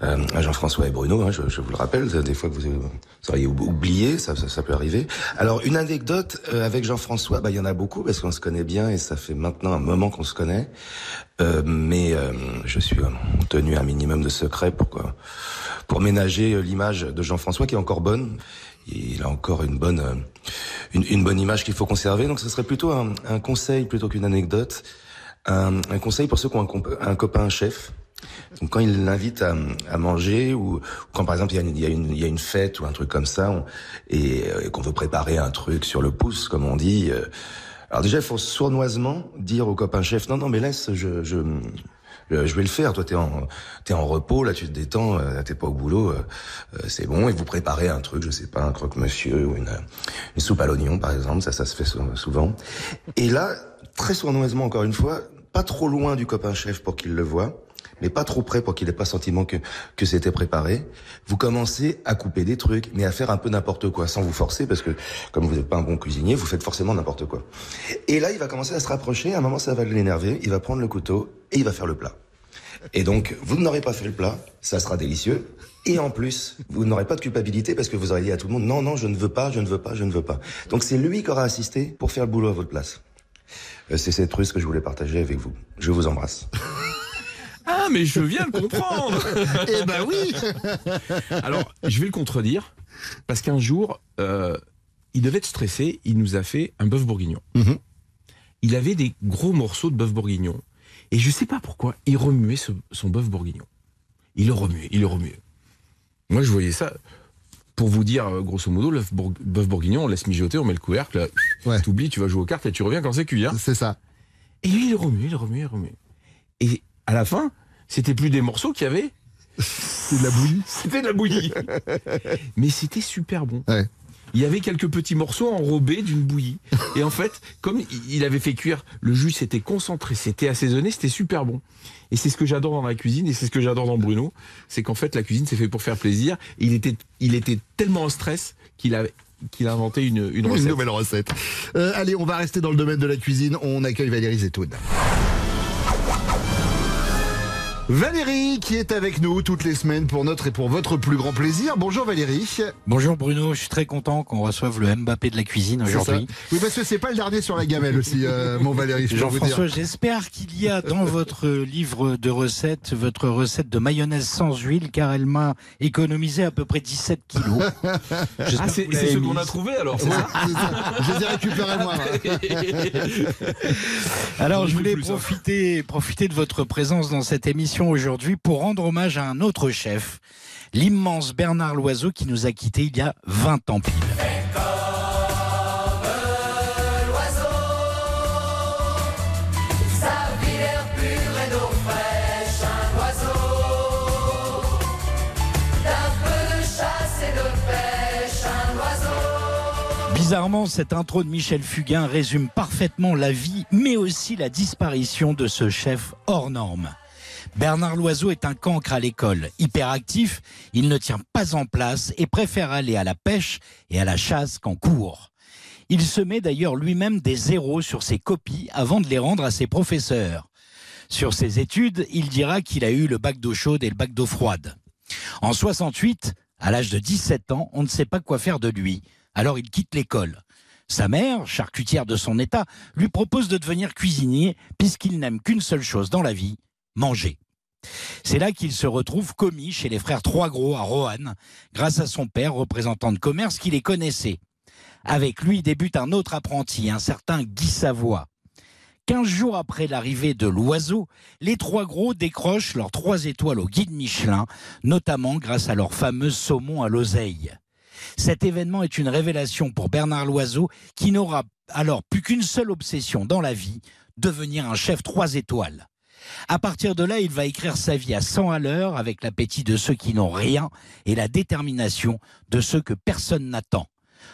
euh, Jean-François et Bruno, hein, je, je, vous le rappelle, des fois que vous, vous auriez oublié, ça, ça, peut arriver. Alors, une anecdote euh, avec Jean-François, bah, il y en a beaucoup parce qu'on se connaît bien et ça fait maintenant un moment qu'on se connaît. Euh, mais euh, je suis euh, tenu un minimum de secret pour, pour ménager l'image de Jean-François qui est encore bonne. Il a encore une bonne, une, une bonne image qu'il faut conserver. Donc, ce serait plutôt un, un conseil plutôt qu'une anecdote un, un, conseil pour ceux qui ont un, un copain chef. Donc quand il l'invite à, à, manger ou quand par exemple il y, a une, il, y a une, il y a une fête ou un truc comme ça on, et, et qu'on veut préparer un truc sur le pouce comme on dit. Euh, alors déjà il faut sournoisement dire au copain chef non non mais laisse je, je je vais le faire. Toi, t'es en, t'es en repos, là, tu te détends, euh, t'es pas au boulot, euh, c'est bon. Et vous préparez un truc, je sais pas, un croque-monsieur ou une, une soupe à l'oignon, par exemple. Ça, ça se fait souvent. Et là, très sournoisement, encore une fois, pas trop loin du copain chef pour qu'il le voie, mais pas trop près pour qu'il ait pas sentiment que, que c'était préparé. Vous commencez à couper des trucs, mais à faire un peu n'importe quoi, sans vous forcer, parce que comme vous n'êtes pas un bon cuisinier, vous faites forcément n'importe quoi. Et là, il va commencer à se rapprocher, à un moment, ça va l'énerver, il va prendre le couteau et il va faire le plat. Et donc, vous n'aurez pas fait le plat, ça sera délicieux. Et en plus, vous n'aurez pas de culpabilité parce que vous aurez dit à tout le monde, non, non, je ne veux pas, je ne veux pas, je ne veux pas. Donc c'est lui qui aura assisté pour faire le boulot à votre place. Euh, c'est cette ruse que je voulais partager avec vous. Je vous embrasse. *laughs* Ah, mais je viens de comprendre *laughs* Eh ben oui *laughs* Alors, je vais le contredire, parce qu'un jour, euh, il devait être stressé, il nous a fait un bœuf bourguignon. Mhm. Il avait des gros morceaux de bœuf bourguignon. Et je sais pas pourquoi, il remuait ce- son bœuf bourguignon. Il le remuait, il le remuait. Moi, je voyais ça. Pour vous dire, euh, grosso modo, le bœuf bourguignon, on laisse mijoter, on met le couvercle, là, t'oublies, tu vas jouer aux cartes et tu reviens quand c'est cuit. hein. C'est ça. Et lui, il remuait, il remuait, il remuait. Et à la fin, c'était plus des morceaux qu'il y avait. C'est de la bouillie. *laughs* C'était de la bouillie. *laughs* Mais c'était super bon. Ouais. Il y avait quelques petits morceaux enrobés d'une bouillie. Et en fait, comme il avait fait cuire, le jus s'était concentré, c'était assaisonné, c'était super bon. Et c'est ce que j'adore dans la cuisine et c'est ce que j'adore dans Bruno, c'est qu'en fait la cuisine c'est fait pour faire plaisir. Et il était, il était tellement en stress qu'il a, qu'il a inventé une, une recette. Une nouvelle recette. Euh, allez, on va rester dans le domaine de la cuisine. On accueille Valérie Zetoun. Valérie qui est avec nous toutes les semaines pour notre et pour votre plus grand plaisir. Bonjour Valérie. Bonjour Bruno, je suis très content qu'on reçoive le Mbappé de la cuisine aujourd'hui. Oui, parce que c'est pas le dernier sur la gamelle aussi, euh, mon Valérie. je Jean-François, j'espère qu'il y a dans votre livre de recettes votre recette de mayonnaise sans huile car elle m'a économisé à peu près 17 kilos. *laughs* Ah, c'est ce qu'on a trouvé alors, c'est Ouais, ça. Je les ai récupérés moi. *laughs* Alors, Je voulais profiter, profiter de votre présence dans cette émission aujourd'hui pour rendre hommage à un autre chef, l'immense Bernard Loiseau qui nous a quittés il y a 20 ans pile. Bizarrement, cette intro de Michel Fugain résume parfaitement la vie, mais aussi la disparition de ce chef hors norme. Bernard Loiseau est un cancre à l'école. Hyperactif, il ne tient pas en place et préfère aller à la pêche et à la chasse qu'en cours. Il se met d'ailleurs lui-même des zéros sur ses copies avant de les rendre à ses professeurs. Sur ses études, il dira qu'il a eu le bac d'eau chaude et le bac d'eau froide. En 68, à l'âge de 17 ans, on ne sait pas quoi faire de lui. Alors il quitte l'école. Sa mère, charcutière de son état, lui propose de devenir cuisinier puisqu'il n'aime qu'une seule chose dans la vie, manger. C'est là qu'il se retrouve commis chez les frères Trois Gros à Roanne, grâce à son père, représentant de commerce, qui les connaissait. Avec lui débute un autre apprenti, un certain Guy Savoie. Quinze jours après l'arrivée de l'oiseau, les trois gros décrochent leurs trois étoiles au guide Michelin, notamment grâce à leur fameux saumon à l'oseille. Cet événement est une révélation pour Bernard Loiseau, qui n'aura alors plus qu'une seule obsession dans la vie, devenir un chef trois étoiles. À partir de là, il va écrire sa vie à 100 à l'heure avec l'appétit de ceux qui n'ont rien et la détermination de ceux que personne n'attend.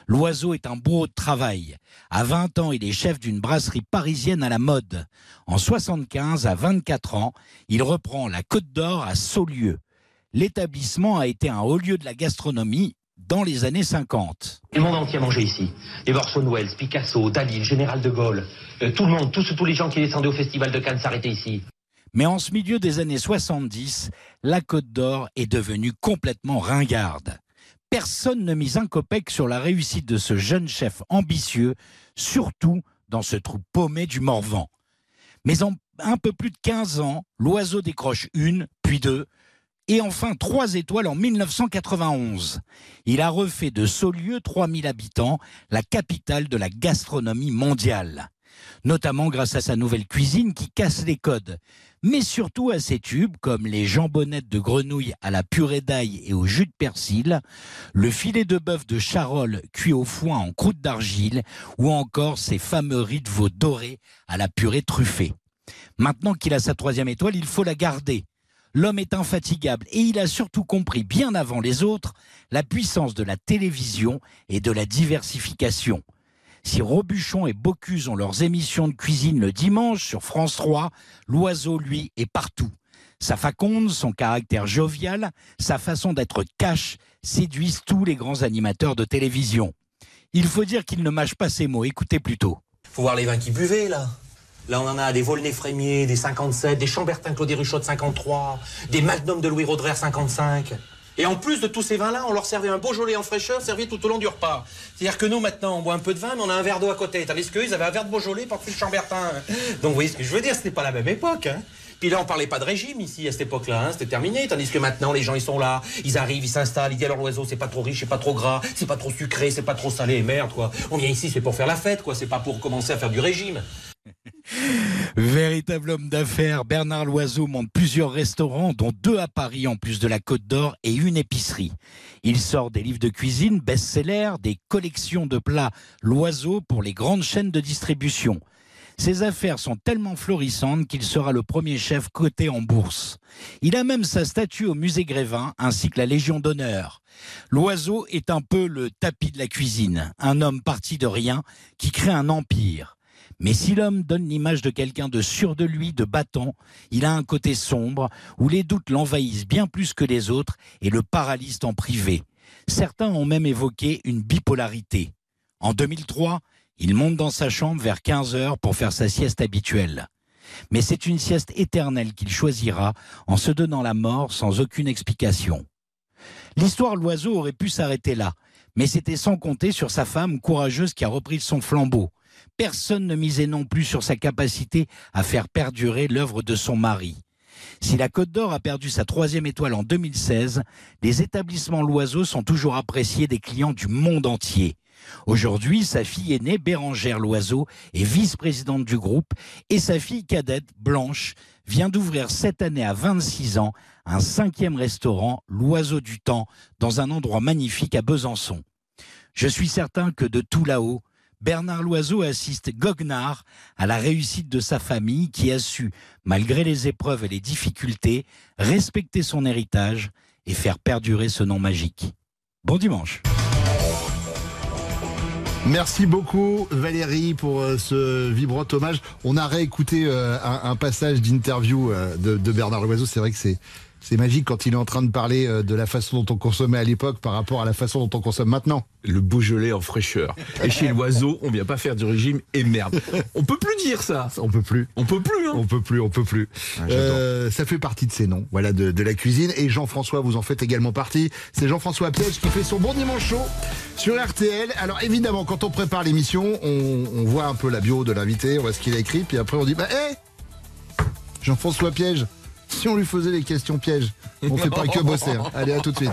L'oiseau est un bourreau de travail. À 20 ans, il est chef d'une brasserie parisienne à la mode. En 75, à 24 ans, il reprend la Côte d'Or à Saulieu. L'établissement a été un haut lieu de la gastronomie dans les années 50. Le monde entier a mangé ici. Les Orson Picasso, Dali, le général de Gaulle, euh, tout le monde, tous les gens qui descendaient au festival de Cannes s'arrêtaient ici. Mais en ce milieu des années 70, la Côte d'Or est devenue complètement ringarde. Personne ne mise un copec sur la réussite de ce jeune chef ambitieux, surtout dans ce trou paumé du Morvan. Mais en un peu plus de 15 ans, l'oiseau décroche une, puis deux, et enfin trois étoiles en 1991. Il a refait de Saulieu, 3000 habitants, la capitale de la gastronomie mondiale. Notamment grâce à sa nouvelle cuisine qui casse les codes, mais surtout à ses tubes comme les jambonnettes de grenouille à la purée d'ail et au jus de persil, le filet de bœuf de Charolles cuit au foin en croûte d'argile, ou encore ses fameux riz de veau dorés à la purée truffée. Maintenant qu'il a sa troisième étoile, il faut la garder. L'homme est infatigable et il a surtout compris bien avant les autres la puissance de la télévision et de la diversification. Si Robuchon et Bocuse ont leurs émissions de cuisine le dimanche sur France 3, l'oiseau, lui, est partout. Sa faconde, son caractère jovial, sa façon d'être cash séduisent tous les grands animateurs de télévision. Il faut dire qu'il ne mâche pas ses mots, écoutez plutôt. Faut voir les vins qui buvaient, là. Là, on en a des Volnay Frémier, des 57, des Chambertin Claudie Ruchot de 53, des Magnum de Louis Roderer 55. Et en plus de tous ces vins-là, on leur servait un Beaujolais en fraîcheur servi tout au long du repas. C'est-à-dire que nous, maintenant, on boit un peu de vin, mais on a un verre d'eau à côté. Tandis qu'eux, ils avaient un verre de Beaujolais par-dessus le Chambertin. Donc, vous voyez ce que je veux dire, c'était pas la même époque. Hein. Puis là, on parlait pas de régime ici, à cette époque-là, hein, c'était terminé. Tandis que maintenant, les gens, ils sont là, ils arrivent, ils s'installent, ils disent alors l'oiseau, c'est pas trop riche, c'est pas trop gras, c'est pas trop sucré, c'est pas trop salé, merde, quoi. On vient ici, c'est pour faire la fête, quoi, c'est pas pour commencer à faire du régime. *laughs* Véritable homme d'affaires, Bernard Loiseau monte plusieurs restaurants, dont deux à Paris en plus de la Côte d'Or et une épicerie. Il sort des livres de cuisine best-sellers, des collections de plats Loiseau pour les grandes chaînes de distribution. Ses affaires sont tellement florissantes qu'il sera le premier chef coté en bourse. Il a même sa statue au musée Grévin ainsi que la Légion d'honneur. L'oiseau est un peu le tapis de la cuisine, un homme parti de rien qui crée un empire. Mais si l'homme donne l'image de quelqu'un de sûr de lui, de battant, il a un côté sombre où les doutes l'envahissent bien plus que les autres et le paralysent en privé. Certains ont même évoqué une bipolarité. En 2003, il monte dans sa chambre vers 15 heures pour faire sa sieste habituelle. Mais c'est une sieste éternelle qu'il choisira en se donnant la mort sans aucune explication. L'histoire Loiseau aurait pu s'arrêter là, mais c'était sans compter sur sa femme courageuse qui a repris son flambeau. Personne ne misait non plus sur sa capacité à faire perdurer l'œuvre de son mari. Si la Côte d'Or a perdu sa troisième étoile en 2016, les établissements Loiseau sont toujours appréciés des clients du monde entier. Aujourd'hui, sa fille aînée, Bérangère Loiseau, est vice-présidente du groupe et sa fille cadette, Blanche, vient d'ouvrir cette année à 26 ans un cinquième restaurant, L'Oiseau du Temps, dans un endroit magnifique à Besançon. Je suis certain que de tout là-haut, Bernard Loiseau assiste goguenard à la réussite de sa famille qui a su, malgré les épreuves et les difficultés, respecter son héritage et faire perdurer ce nom magique. Bon dimanche. Merci beaucoup Valérie pour euh, ce vibrant hommage. On a réécouté euh, un, passage d'interview euh, de Bernard Loiseau. C'est vrai que c'est c'est magique quand il est en train de parler euh, de la façon dont on consommait à l'époque par rapport à la façon dont on consomme maintenant. Le Beaujolais en fraîcheur. Et chez *laughs* l'oiseau, on vient pas faire du régime et merde. On peut plus dire ça. On peut plus. On peut plus. Hein. On peut plus, on peut plus. Ah. Euh, ça fait partie de ces noms, voilà, de, de la cuisine. Et Jean-François, vous en faites également partie. C'est Jean-François Piège qui fait son bon dimanche chaud sur RTL. Alors évidemment, quand on prépare l'émission, on, on voit un peu la bio de l'invité, on voit ce qu'il a écrit, puis après on dit, bah hé Jean-François Piège, si on lui faisait les questions pièges, on fait pas que bosser. hein. Allez, à tout de suite.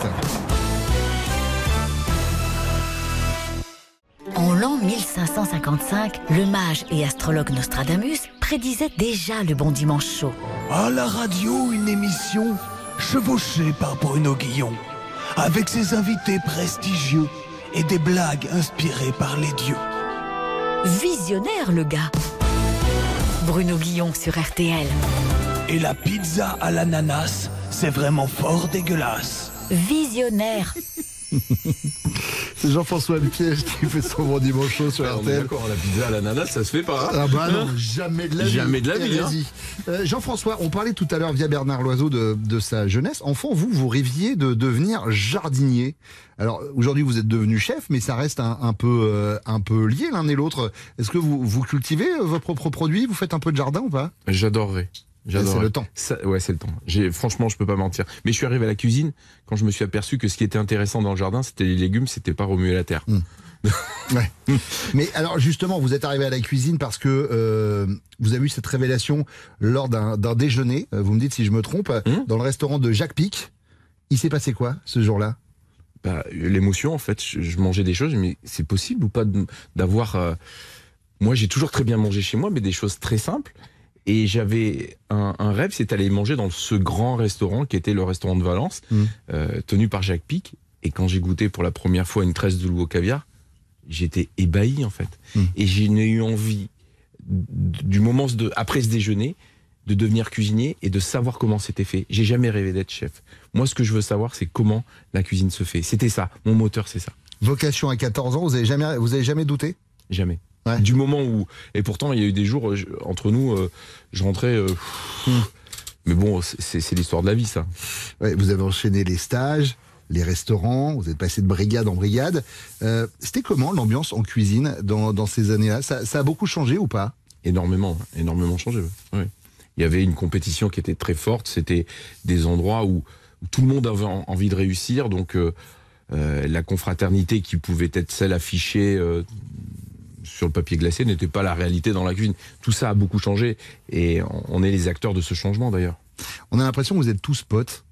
En l'an 1555, le mage et astrologue Nostradamus prédisait déjà le bon dimanche chaud. À la radio, une émission chevauchée par Bruno Guillon, avec ses invités prestigieux et des blagues inspirées par les dieux. Visionnaire, le gars. Bruno Guillon sur RTL. Et la pizza à l'ananas, c'est vraiment fort dégueulasse. Visionnaire. *laughs* C'est Jean-François Piège qui fait son bon dimanche chaud sur Ah, RTL. d'accord, la pizza à l'ananas, ça se fait pas. hein Ah bah non, jamais de la vie. Jamais de la vie, hein. Euh, Jean-François, on parlait tout à l'heure via Bernard Loiseau de, de sa jeunesse. Enfant, vous, vous rêviez de devenir jardinier. Alors aujourd'hui, vous êtes devenu chef, mais ça reste un, un peu, euh, un peu lié l'un et l'autre. Est-ce que vous, vous cultivez euh, vos propres produits? Vous faites un peu de jardin ou pas? J'adorerais. J'adore. C'est le temps. Ça- ouais, c'est le temps. J'ai, franchement, je peux pas mentir. Mais je suis arrivé à la cuisine quand je me suis aperçu que ce qui était intéressant dans le jardin, c'était les légumes, c'était pas remuer la terre. *laughs* Ouais. Mais alors justement, vous êtes arrivé à la cuisine parce que euh, vous avez eu cette révélation lors d'un d'un déjeuner. euh, Vous me dites si je me trompe, Hum dans le restaurant de Jacques Pic. Il s'est passé quoi ce jour-là? Bah, l'émotion, en fait, je, je mangeais des choses, mais c'est possible ou pas d'avoir. euh, Moi, j'ai toujours très bien mangé chez moi, mais des choses très simples. Et j'avais un, un rêve, c'était d'aller manger dans ce grand restaurant qui était le restaurant de Valence, Mm. euh, tenu par Jacques Pic. Et quand j'ai goûté pour la première fois une tresse de loup au caviar, j'étais ébahi en fait. Et j'ai eu envie du moment de après ce déjeuner de devenir cuisinier et de savoir comment c'était fait. J'ai jamais rêvé d'être chef. Moi, ce que je veux savoir, c'est comment la cuisine se fait. C'était ça. Mon moteur, c'est ça. Vocation à 14 ans, vous avez jamais, vous avez jamais douté? Jamais. Du moment où et pourtant il y a eu des jours euh, je- entre nous, euh, je rentrais. euh, Mais bon, c'est l'histoire de la vie, ça. Ouais, vous avez enchaîné les stages, les restaurants, vous êtes passé de brigade en brigade. Euh, C'était comment l'ambiance en cuisine dans, dans ces années-là? Ça, ça a beaucoup changé ou pas? Énormément, énormément changé. ouais. Il y avait une compétition qui était très forte. C'était des endroits où, tout le monde avait en- envie de réussir. Donc euh, la confraternité qui pouvait être celle affichée euh, sur le papier glacé n'était pas la réalité dans la cuisine. Tout ça a beaucoup changé et on- est les acteurs de ce changement d'ailleurs. On a l'impression que vous êtes tous potes,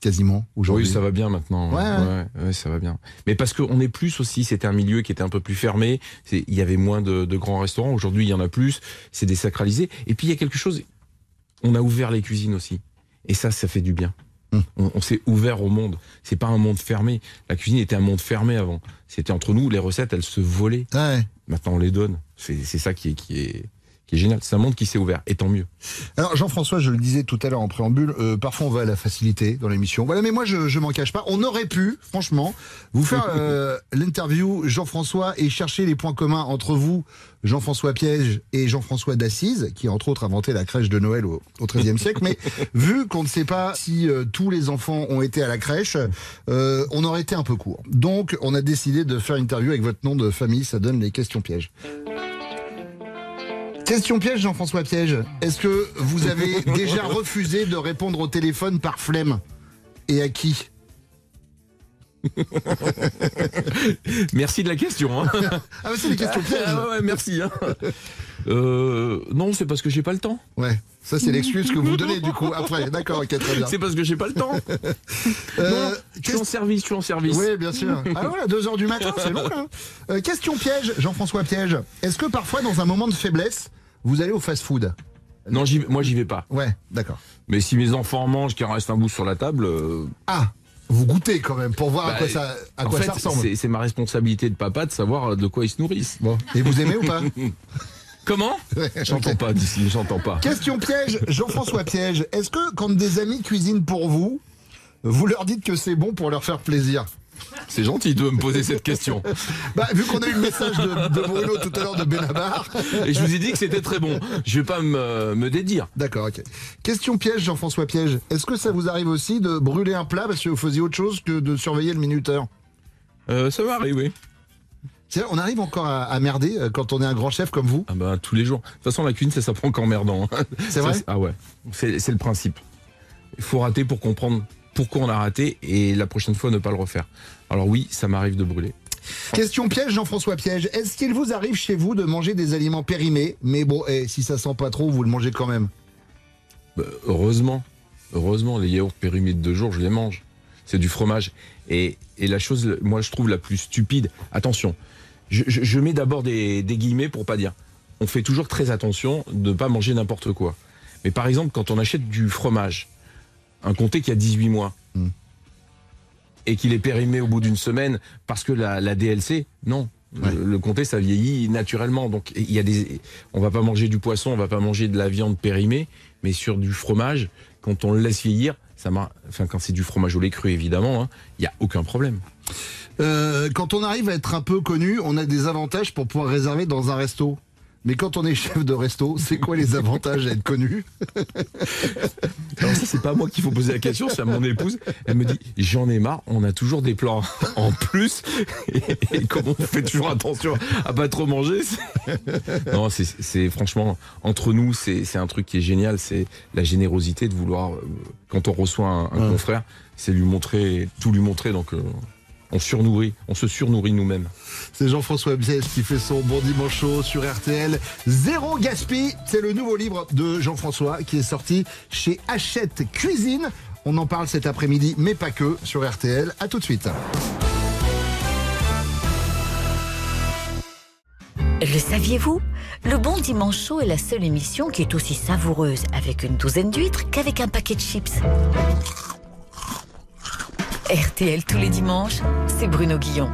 quasiment, aujourd'hui. Oui, ça va bien maintenant. Ouais, ouais. Ouais, ouais, ça va bien. Mais parce qu'on est plus aussi, c'était un milieu qui était un peu plus fermé. Il y avait moins de, de grands restaurants. Aujourd'hui, il y en a plus. C'est désacralisé. Et puis, il y a quelque chose. On a ouvert les cuisines aussi. Et ça, ça fait du bien. Hum. On, on s'est ouvert au monde. C'est pas un monde fermé. La cuisine était un monde fermé avant. C'était entre nous. Les recettes, elles se volaient. Maintenant, on les donne. C'est c'est ça qui est, qui est, qui est génial. C'est un monde qui s'est ouvert. Et tant mieux. Alors Jean-François, je le disais tout à l'heure en préambule, euh, parfois on va à la facilité dans l'émission. Voilà, mais moi je, je m'en cache pas. On aurait pu, franchement, vous faire *laughs* euh, l'interview Jean-François et chercher les points communs entre vous, Jean-François Piège et Jean-François d'Assise, qui a entre autres inventé la crèche de Noël au, au XIIIe siècle. Mais *laughs* vu qu'on ne sait pas si euh, tous les enfants ont été à la crèche, euh, on aurait été un peu court. Donc on a décidé de faire une interview avec votre nom de famille. Ça donne les questions pièges. Question piège, Jean-François Piège. Est-ce que vous avez *laughs* déjà refusé de répondre au téléphone par flemme? Et à qui? *laughs* Merci de la question. hein. Ah, bah, c'est des questions pièges. Ah ouais, ouais, merci. hein. Euh, non, c'est parce que j'ai pas le temps. Ouais, ça c'est l'excuse que vous donnez du coup après. D'accord, ok, très bien. C'est parce que j'ai pas le temps. Euh, non, je suis en service, je suis en service. Oui, bien sûr. Ah voilà, 2h du matin, c'est long là. Euh, question piège, Jean-François Piège. Est-ce que parfois, dans un moment de faiblesse, vous allez au fast-food? Non, j'y- moi j'y vais pas. Ouais, d'accord. Mais si mes enfants mangent, qu'il en reste un bout sur la table. euh, Ah, vous goûtez quand même pour voir à bah, quoi ça, à quoi fait, ça ressemble. c'est- C'est ma responsabilité de papa de savoir de quoi ils se nourrissent. Bon. Et vous aimez ou pas *laughs* Comment J'entends pas d'ici, j'entends pas. Question piège, Jean-François Piège. Est-ce que quand des amis cuisinent pour vous, vous leur dites que c'est bon pour leur faire plaisir? C'est gentil de me poser cette question. *laughs* Bah, vu qu'on a eu le message de, de Bruno tout à l'heure de Benabar. Et je vous ai dit que c'était très bon. Je vais pas me, me dédire. D'accord, ok. Question piège, Jean-François Piège. Est-ce que ça vous arrive aussi de brûler un plat parce que vous faisiez autre chose que de surveiller le minuteur? Euh, ça. C'est vrai, on arrive encore à, à merder euh, quand on est un grand chef comme vous Ah bah tous les jours. De toute façon, la cuisine, ça s'apprend qu'en merdant. hein. C'est Ça, vrai? Ah ouais. C'est le principe. Il faut rater pour comprendre pourquoi on a raté et la prochaine fois ne pas le refaire. Alors oui, ça m'arrive de brûler. Question piège, Jean-François Piège. Est-ce qu'il vous arrive chez vous de manger des aliments périmés Mais bon, eh, si ça sent pas trop, vous le mangez quand même. Bah, heureusement, heureusement, les yaourts périmés de deux jours, je les mange. C'est du fromage. Et, et la chose, moi, je trouve la plus stupide. Attention, je, je- je mets d'abord des, des guillemets pour pas dire. On fait toujours très attention de ne pas manger n'importe quoi. Mais par exemple, quand on achète du fromage, un comté qui a 18 mois, et qu'il est périmé au bout d'une semaine parce que la, la DLC, non. Le, le comté, ça vieillit naturellement. Donc, il y a des, on va pas manger du poisson, on va pas manger de la viande périmée, mais sur du fromage, quand on le laisse vieillir, ça enfin, quand c'est du fromage au lait cru, évidemment, hein, il y a aucun problème. Euh, quand on arrive à être un peu connu, on a des avantages pour pouvoir réserver dans un resto. Mais quand on est chef de resto, c'est quoi les avantages à être connu? Alors ça, c'est pas moi qu'il faut poser la question, c'est à mon épouse. Elle me dit, j'en ai marre, on a toujours des plans en plus. Et, et comme on fait toujours attention à pas trop manger. Non, c'est- franchement, entre nous, c'est c'est un truc qui est génial. C'est la générosité de vouloir, euh, quand on reçoit un, un Ouais. confrère, c'est lui montrer, tout lui montrer. Donc, euh, on surnourrit, on se surnourrit nous-mêmes. C'est Jean-François Bies qui fait son bon dimanche chaud sur RTL. Zéro gaspille, c'est le nouveau livre de Jean-François qui est sorti chez Hachette Cuisine. On en parle cet après-midi, mais pas que, sur RTL. À tout de suite. Le saviez-vous? Le Bon Dimanche Chaud est la seule émission qui est aussi savoureuse avec une douzaine d'huîtres qu'avec un paquet de chips. RTL tous les dimanches, c'est Bruno Guillon.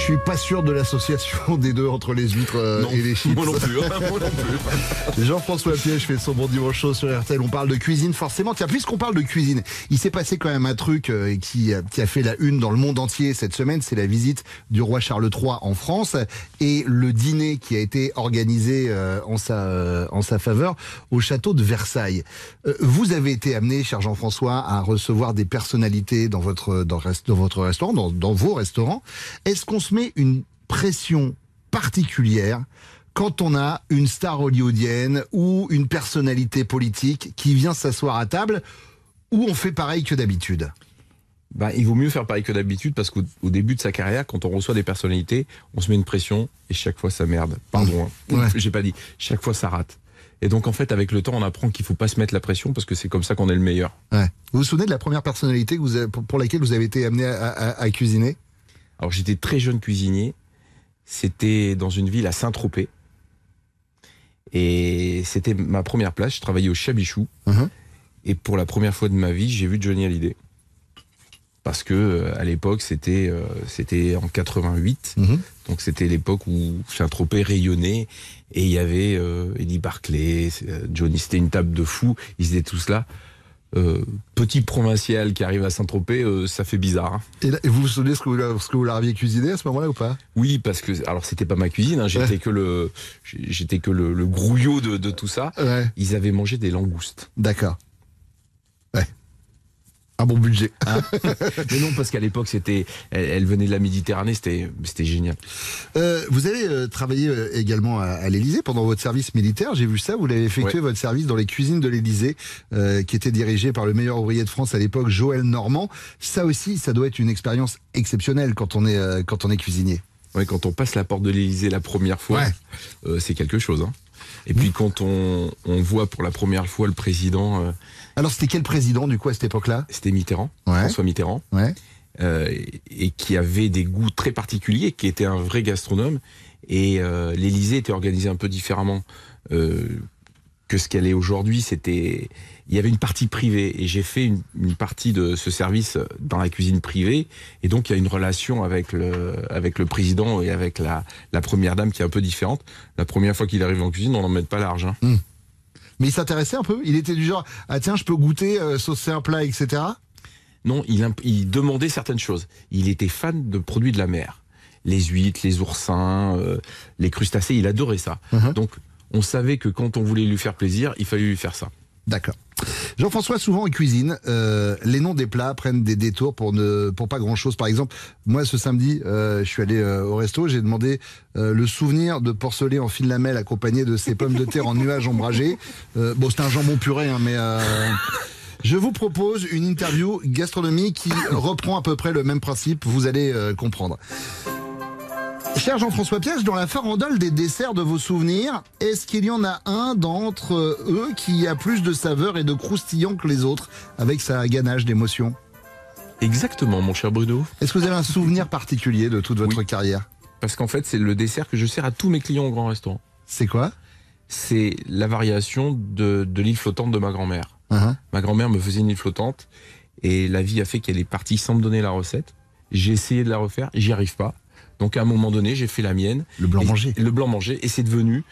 Je suis pas sûr de l'association des deux entre les huîtres euh, et les chips. moi non plus, hein, moi non plus. *laughs* Jean-François Piège fait son bon dimanche chaud sur RTL. On parle de cuisine, forcément. Tiens, puisqu'on parle de cuisine, il s'est passé quand même un truc euh, qui, a- qui a fait la une dans le monde entier cette semaine. C'est la visite du roi Charles III en France et le dîner qui a été organisé euh, en, sa, euh, en sa faveur au château de Versailles. Euh, vous avez été amené, cher Jean-François, à recevoir des personnalités dans votre, dans, rest- dans votre restaurant, dans, dans vos restaurants. Est-ce qu'on se met une pression particulière quand on a une star hollywoodienne ou une personnalité politique qui vient s'asseoir à table ou on fait pareil que d'habitude Bah, il vaut mieux faire pareil que d'habitude parce qu'au au début de sa carrière, quand on reçoit des personnalités, on se met une pression et chaque fois ça merde. Pardon, hein. Ouais. j'ai pas dit. Chaque fois ça rate. Et donc en fait, avec le temps, on apprend qu'il faut pas se mettre la pression parce que c'est comme ça qu'on est le meilleur. Ouais. Vous vous souvenez de la première personnalité que vous avez- pour pour laquelle vous avez été amené à, à- à cuisiner? Alors j'étais très jeune cuisinier. C'était dans une ville à Saint-Tropez. Et c'était ma première place. Je travaillais au Chabichou. Mhm. Et pour la première fois de ma vie, j'ai vu Johnny Hallyday. Parce que euh, à l'époque, c'était euh, c'était en 88. Mhm. Donc c'était l'époque où Saint-Tropez rayonnait. Et il y avait euh, Eddie Barclay, Johnny. C'était une table de fous. Ils étaient tous là. Euh, petit provincial qui arrive à Saint-Tropez, euh, ça fait bizarre. hein. et, là- et vous vous souvenez ce que vous, ce que vous leur aviez cuisiné à ce moment-là ou pas? Oui, parce que alors c'était pas ma cuisine, hein, j'étais que le j'étais que le, le grouillot de, de tout ça. Ouais. Ils avaient mangé des langoustes. D'accord. Un bon budget. Hein *laughs* Mais non, parce qu'à l'époque c'était, elle, elle venait de la Méditerranée, c'était c'était génial. Euh, vous avez euh, travaillé euh, également à, à l'Élysée pendant votre service militaire. J'ai vu ça. Vous l'avez effectué Ouais. votre service dans les cuisines de l'Élysée, euh, qui était dirigé par le meilleur ouvrier de France à l'époque, Joël Normand. Ça aussi, ça doit être une expérience exceptionnelle quand on est quand on est cuisinier. Ouais, quand on passe la porte de l'Élysée la première fois, c'est quelque chose. Hein. Et puis quand on, on voit pour la première fois le président, euh, Alors c'était quel président du coup à cette époque-là? C'était Mitterrand, Ouais. François Mitterrand. Ouais. euh, et- qui avait des goûts très particuliers, qui était un vrai gastronome. Et euh, l'Élysée était organisée un peu différemment euh, que ce qu'elle est aujourd'hui. C'était, il y avait une partie privée, et j'ai fait une, une partie de ce service dans la cuisine privée. Et donc il y a une relation avec le avec le président et avec la la première dame qui est un peu différente. La première fois qu'il arrive en cuisine, on n'en met pas large. hein. Mais il s'intéressait un peu? Il était du genre ah tiens je peux goûter euh, saucer un plat etc. Non, il, demandait certaines choses. Il était fan de produits de la mer. Les huîtres, les oursins, euh, les crustacés, il adorait ça. Mhm. Donc, on savait que quand on voulait lui faire plaisir, il fallait lui faire ça. D'accord. Jean-François, souvent en cuisine, euh, les noms des plats prennent des détours pour ne pour pas grand-chose. Par exemple, moi ce samedi, euh, je suis allé euh, au resto, j'ai demandé euh, le souvenir de porcelet en fine lamelle accompagné de ces pommes de terre en nuages ombragés. Bon, c'est un jambon puré, hein, mais je vous propose une interview gastronomie qui reprend à peu près le même principe. Vous allez comprendre. Cher Jean-François Piège, dans la farandole des desserts de vos souvenirs, est-ce qu'il y en a un d'entre eux qui a plus de saveur et de croustillant que les autres, avec sa ganache d'émotion? Exactement, mon cher Bruno. Est-ce que vous avez un souvenir particulier de toute votre carrière? Parce qu'en fait, c'est le dessert que je sers à tous mes clients au grand restaurant. C'est quoi? C'est la variation de, de l'île flottante de ma grand-mère. Uh-huh. Ma grand-mère me faisait une île flottante et la vie a fait qu'elle est partie sans me donner la recette. J'ai essayé de la refaire, j'y arrive pas. Donc à un moment donné, j'ai fait la mienne. Le blanc manger. Le blanc manger et c'est devenu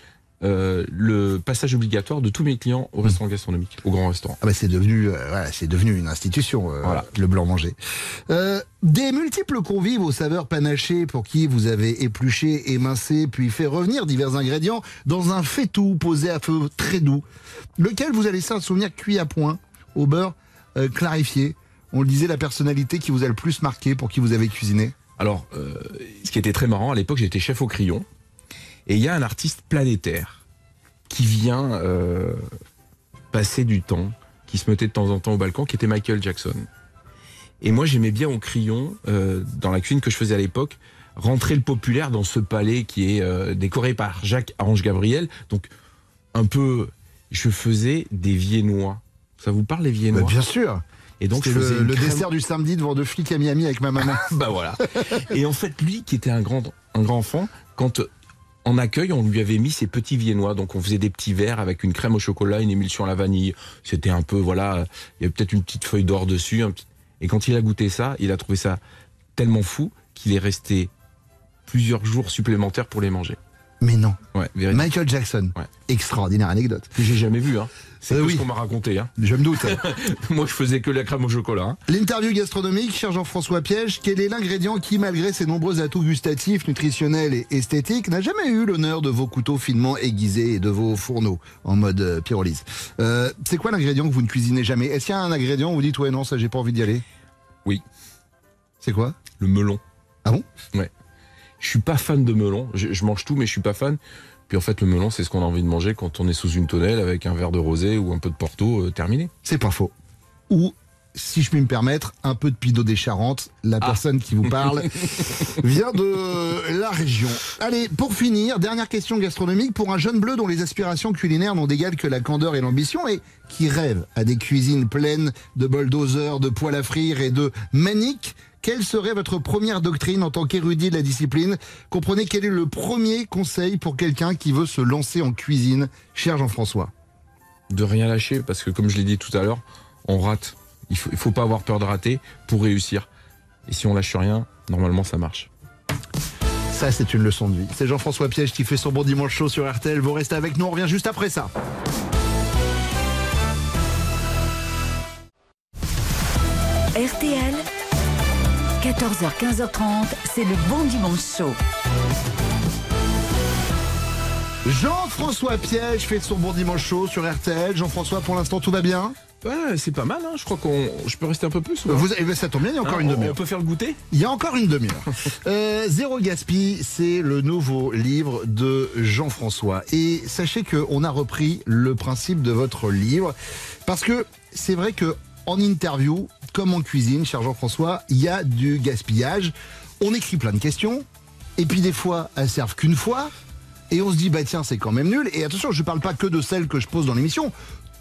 euh, le passage obligatoire de tous mes clients au restaurant gastronomique, au grand restaurant. Ah bah c'est devenu, euh, voilà, c'est devenu une institution, euh, le blanc mangé. Euh, des multiples convives aux saveurs panachées pour qui vous avez épluché, émincé, puis fait revenir divers ingrédients dans un faitout posé à feu très doux, lequel vous a laissé un souvenir cuit à point, au beurre clarifié. On le disait, la personnalité qui vous a le plus marqué pour qui vous avez cuisiné Alors, euh, ce qui était très marrant, à l'époque, j'étais chef au crayon. Et il y a un artiste planétaire qui vient euh, passer du temps, qui se mettait de temps en temps au balcon, qui était Michael Jackson. Et moi, j'aimais bien au crayon, euh, dans la cuisine que je faisais à l'époque, rentrer le populaire dans ce palais qui est décoré par Jacques Ange Gabriel. Donc, un peu, je faisais des viennois. Ça vous parle les viennois? Bah, Bien sûr. Et donc, je C'était faisais le, une le crème- dessert du samedi devant deux flics à Miami avec ma maman. *laughs* bah voilà. Et en fait, lui, qui était un grand, un grand enfant, quand euh, en accueil, on lui avait mis ses petits viennois. Donc, on faisait des petits verres avec une crème au chocolat, une émulsion à la vanille. C'était un peu, voilà, il y avait peut-être une petite feuille d'or dessus. petit- Et quand il a goûté ça, il a trouvé ça tellement fou qu'il est resté plusieurs jours supplémentaires pour les manger. Mais non. Ouais. Michael Jackson. Extraordinaire anecdote. Que j'ai jamais vu, hein. C'est Euh, oui. ce qu'on m'a raconté, hein. Je me doute. *laughs* Moi, je faisais que la crème au chocolat. hein. L'interview gastronomique, cher Jean-François Piège, quel est l'ingrédient qui, malgré ses nombreux atouts gustatifs, nutritionnels et esthétiques, n'a jamais eu l'honneur de vos couteaux finement aiguisés et de vos fourneaux en mode euh, pyrolyse? Euh, C'est quoi l'ingrédient que vous ne cuisinez jamais? Est-ce qu'il y a un ingrédient où vous dites ouais non ça j'ai pas envie d'y aller? Oui. C'est quoi? Le melon. Ah bon? Ouais. Je suis pas fan de melon. Je, je mange tout, mais je suis pas fan. Puis en fait, le melon, c'est ce qu'on a envie de manger quand on est sous une tonnelle avec un verre de rosé ou un peu de porto euh, terminé. C'est pas faux. Ou, si je puis me permettre, un peu de Pinot des Charentes. La personne qui vous parle *laughs* vient de la région. Allez, pour finir, dernière question gastronomique pour un jeune bleu dont les aspirations culinaires n'ont d'égal que la candeur et l'ambition et qui rêve à des cuisines pleines de bulldozers, de poêles à frire et de maniques. Quelle serait votre première doctrine en tant qu'érudit de la discipline? Comprenez quel est le premier conseil pour quelqu'un qui veut se lancer en cuisine, cher Jean-François? De rien lâcher, parce que comme je l'ai dit tout à l'heure, on rate. Il faut, il faut pas avoir peur de rater pour réussir. Et si on lâche rien, normalement, ça marche. Ça, c'est une leçon de vie. C'est Jean-François Piège qui fait son bon dimanche chaud sur RTL. Vous restez avec nous, on revient juste après ça. RTL, 14h, 15h30, c'est le bon dimanche chaud. Jean-François Piège fait son bon dimanche chaud sur RTL. Jean-François, pour l'instant, tout va bien Ouais, c'est pas mal, hein. je crois qu'on. Je peux rester un peu plus ou Vous, eh ben, Ça tombe bien, il y a encore Hein, une demi-heure. On peut faire le goûter? Il y a encore une demi-heure. *laughs* Euh, Zéro Gaspi, c'est le nouveau livre de Jean-François. Et sachez qu'on a repris le principe de votre livre parce que c'est vrai que en interview, comme en cuisine, cher Jean-François, il y a du gaspillage. On écrit plein de questions et puis des fois, elles servent qu'une fois. Et on se dit, bah tiens, c'est quand même nul. Et attention, je parle pas que de celles que je pose dans l'émission.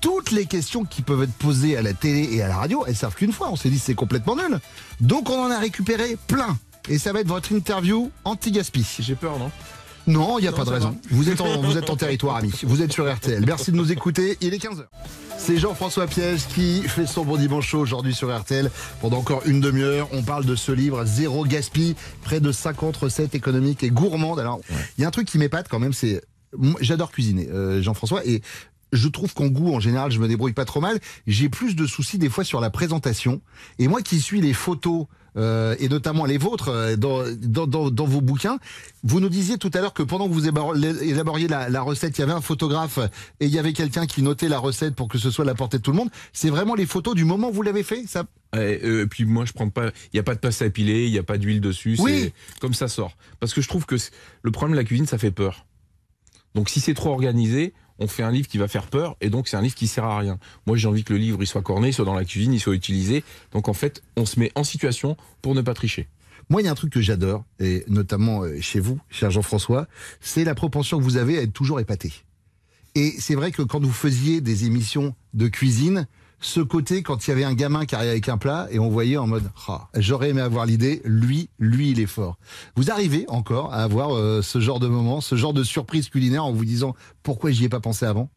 Toutes les questions qui peuvent être posées à la télé et à la radio, elles servent qu'une fois. On s'est dit, c'est complètement nul. Donc on en a récupéré plein. Et ça va être votre interview anti-gaspi. J'ai peur, non? Non, il n'y a Non, pas de raison. va. Vous êtes, en, vous êtes en territoire, ami. Vous êtes sur RTL. Merci de nous écouter. Il est 15h. C'est Jean-François Piège qui fait son bon dimanche chaud aujourd'hui sur RTL. Pendant encore une demi-heure, on parle de ce livre Zéro Gaspi, près de 50 recettes économiques et gourmandes. Alors, il y a un truc qui m'épate quand même, c'est j'adore cuisiner, euh, Jean-François, et je trouve qu'en goût, en général, je me débrouille pas trop mal. J'ai plus de soucis des fois sur la présentation. Et moi qui suis les photos, euh, et notamment les vôtres, euh, dans, dans, vos bouquins, vous nous disiez tout à l'heure que pendant que vous élaboriez la, la recette, il y avait un photographe et il y avait quelqu'un qui notait la recette pour que ce soit à la portée de tout le monde. C'est vraiment les photos du moment où vous l'avez fait ça? Et, euh, puis moi, je prends pas. Il y a pas de pâte à épiler, il y a pas d'huile dessus. Oui. Comme ça sort. Parce que je trouve que le problème de la cuisine, ça fait peur. Donc si c'est trop organisé, on fait un livre qui va faire peur, et donc c'est un livre qui sert à rien. Moi, j'ai envie que le livre il soit corné, il soit dans la cuisine, il soit utilisé. Donc en fait, on se met en situation pour ne pas tricher. Moi, il y a un truc que j'adore, et notamment euh, chez vous, cher Jean-François, c'est la propension que vous avez à être toujours épaté. Et c'est vrai que quand vous faisiez des émissions de cuisine, ce côté, quand il y avait un gamin qui arrivait avec un plat, et on voyait en mode, Ah, j'aurais aimé avoir l'idée, lui, lui, il est fort. Vous arrivez encore à avoir euh, ce genre de moment, ce genre de surprise culinaire en vous disant, pourquoi j'y ai pas pensé avant?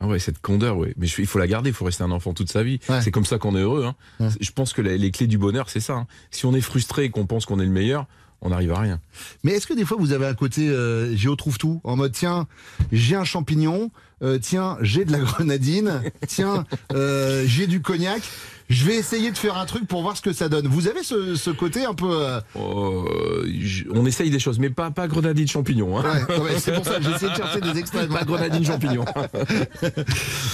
Ah ouais, cette candeur, ouais. Mais je- il faut la garder, il faut rester un enfant toute sa vie. C'est comme ça qu'on est heureux. hein. Je pense que les clés du bonheur, c'est ça. hein. Si on est frustré et qu'on pense qu'on est le meilleur, on n'arrive à rien. Mais est-ce que des fois vous avez un côté euh, Géo trouve tout En mode tiens, j'ai un champignon, euh, tiens, j'ai de la *laughs* grenadine, tiens, euh, j'ai du cognac. Je vais essayer de faire un truc pour voir ce que ça donne. Vous avez ce, ce côté un peu. euh, Euh, on essaye des choses, mais pas, pas grenadine champignon. Hein. Ouais, ouais, c'est pour ça que j'ai essayé de chercher des extraits. Pas grenadine champignon. *laughs*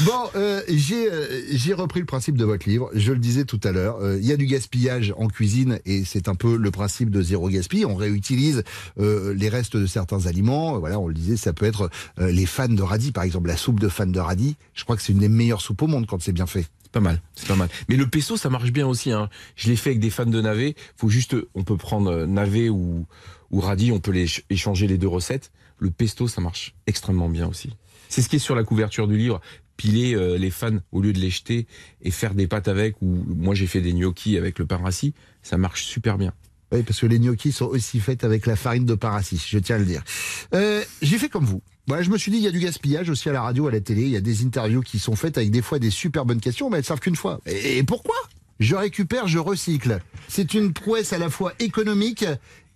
Bon, euh, j'ai euh, j'ai repris le principe de votre livre. Je le disais tout à l'heure. euh, Il y a du gaspillage en cuisine et c'est un peu le principe de zéro gaspille. On réutilise euh, les restes de certains aliments. Voilà, on le disait, ça peut être euh, les fans de radis, par exemple, la soupe de fans de radis. Je crois que c'est une des meilleures soupes au monde quand c'est bien fait. Pas mal, c'est pas mal. Mais le pesto, ça marche bien aussi. Hein. Je l'ai fait avec des fans de navet. Faut juste, on peut prendre euh, navet ou, ou radis, on peut les ch- échanger les deux recettes. Le pesto, ça marche extrêmement bien aussi. C'est ce qui est sur la couverture du livre. Piler euh, les fans au lieu de les jeter et faire des pâtes avec. Ou moi, j'ai fait des gnocchis avec le pain rassis. Ça marche super bien. Oui, parce que les gnocchis sont aussi faits avec la farine de parassis, je tiens à le dire. Euh, J'ai fait comme vous. Voilà, je me suis dit, il y a du gaspillage aussi à la radio, à la télé. Il y a des interviews qui sont faites avec des fois des super bonnes questions, mais elles servent qu'une fois. Et, et pourquoi? Je récupère, je recycle. C'est une prouesse à la fois économique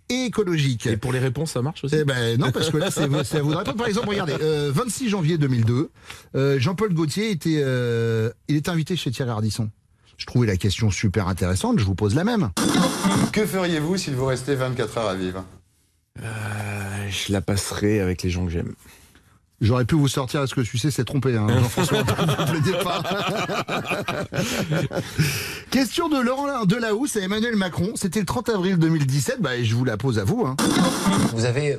et écologique. Et pour les réponses, ça marche aussi? Eh ben non, parce que là, c'est à vous de répondre. Par exemple, regardez, euh, 26 janvier 2002, euh, Jean-Paul Gaultier était, euh, il était invité chez Thierry Ardisson. Je trouvais la question super intéressante, je vous pose la même. Que feriez-vous s'il vous restait 24 heures à vivre? Euh, je la passerai avec les gens que j'aime. J'aurais pu vous sortir à ce que je sais, c'est trompé, hein, Jean-François. *laughs* *laughs* Question de Laurent Delahousse à Emmanuel Macron. C'était le 30 avril 2017. Bah, je vous la pose à vous. hein. Vous avez euh,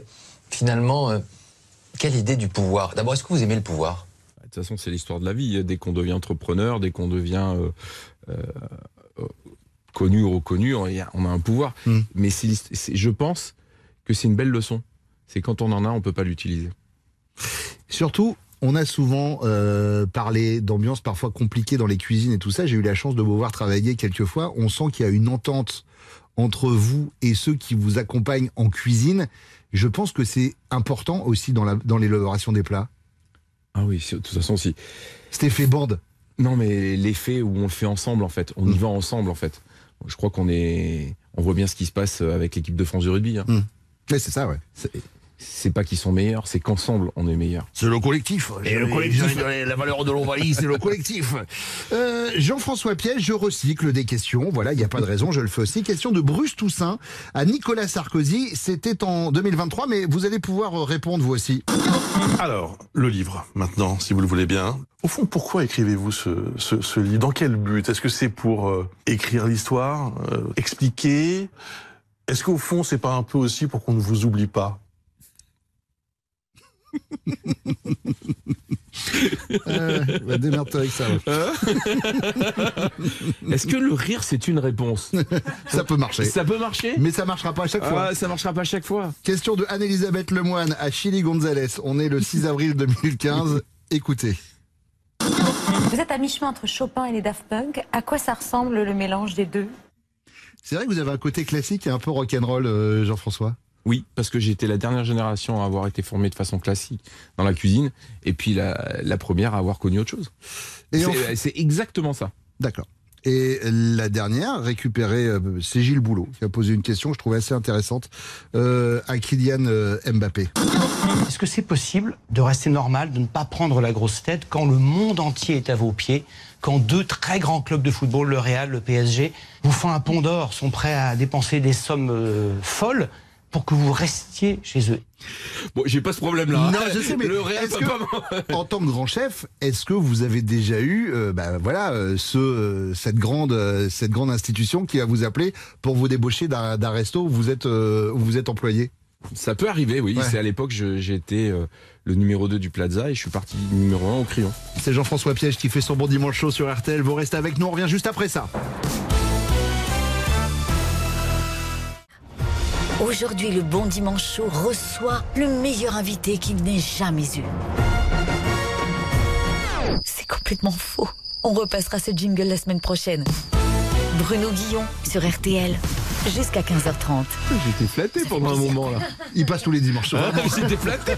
finalement euh, quelle idée du pouvoir? D'abord, est-ce que vous aimez le pouvoir? De toute façon, c'est l'histoire de la vie. Dès qu'on devient entrepreneur, dès qu'on devient euh, connu ou reconnu, on a- un pouvoir. Mais l'hist- c'est- je pense que c'est une belle leçon. C'est quand on en a, on peut pas l'utiliser. Surtout, on a souvent euh, parlé d'ambiance parfois compliquée dans les cuisines et tout ça. J'ai eu la chance de vous voir travailler quelques fois. On sent qu'il y a une entente entre vous et ceux qui vous accompagnent en cuisine. Je pense que c'est important aussi dans la- dans l'élaboration des plats. Ah oui, de toute façon, si. Cet effet bande. Non, mais l'effet où on le fait ensemble, en fait. On y va ensemble, en fait. Je crois qu'on est. On voit bien ce qui se passe avec l'équipe de France de rugby. hein. Oui, c'est ça, ouais. C'est- pas qu'ils sont meilleurs, c'est qu'ensemble, on est meilleurs. C'est le collectif. Et le collectif. La valeur de l'Ovalie, c'est le collectif. *laughs* Euh, Jean-François Piège, je recycle des questions. Voilà, il n'y a pas de raison, je le fais aussi. Question de Bruce Toussaint à Nicolas Sarkozy. C'était en 2023, mais vous allez pouvoir euh, répondre vous aussi. Alors, le livre, maintenant, si vous le voulez bien. Au fond, pourquoi écrivez-vous ce, ce- ce livre? Dans quel but? Est-ce que c'est pour euh, écrire l'histoire, euh, expliquer? Est-ce qu'au fond, c'est pas un peu aussi pour qu'on ne vous oublie pas? Euh, bah, démerde-toi avec ça. Est-ce que le rire, c'est une réponse *laughs* Ça peut marcher. Ça peut marcher Mais ça marchera pas à chaque fois. Ah, ça marchera pas à chaque fois. Question de Anne-Elisabeth Lemoine à Chili Gonzalez. On est le 6 avril 2015. Écoutez. Vous êtes à mi-chemin entre Chopin et les Daft Punk. À quoi ça ressemble le mélange des deux? C'est vrai que vous avez un côté classique et un peu rock'n'roll, euh, Jean-François Oui, parce que j'étais la dernière génération à avoir été formée de façon classique dans la cuisine, et puis la, la première à avoir connu autre chose. Et C'est enfin- c'est exactement ça. D'accord. Et la dernière, récupérée, euh, c'est Gilles Boulot qui a posé une question que je trouvais assez intéressante euh, à Kylian euh, Mbappé. Est-ce que c'est possible de rester normal, de ne pas prendre la grosse tête quand le monde entier est à vos pieds, quand deux très grands clubs de football, le Real, le PSG, vous font un pont d'or, sont prêts à dépenser des sommes euh, folles pour que vous restiez chez eux Bon, j'ai pas ce problème-là. Non, je sais, mais le que- *laughs* en tant que grand chef, est-ce que vous avez déjà eu, euh, bah, voilà, euh, ce, euh, cette grande, cette grande institution qui va vous appeler pour vous débaucher d'un resto où vous êtes, où vous êtes employé? Ça peut arriver, oui. Ouais. C'est à l'époque, j'étais le numéro 2 du Plaza et je suis parti numéro 1 au crayon. C'est Jean-François Piège qui fait son bon dimanche chaud sur RTL. Vous restez avec nous, on revient juste après ça. Aujourd'hui, le Bon Dimanche reçoit le meilleur invité qu'il n'ait jamais eu. C'est complètement faux. On repassera ce jingle la semaine prochaine. Bruno Guillon sur RTL. Jusqu'à 15h30. J'étais flatté pendant un moment là. Il passe tous les dimanches soirs. Ah, J'étais flatté.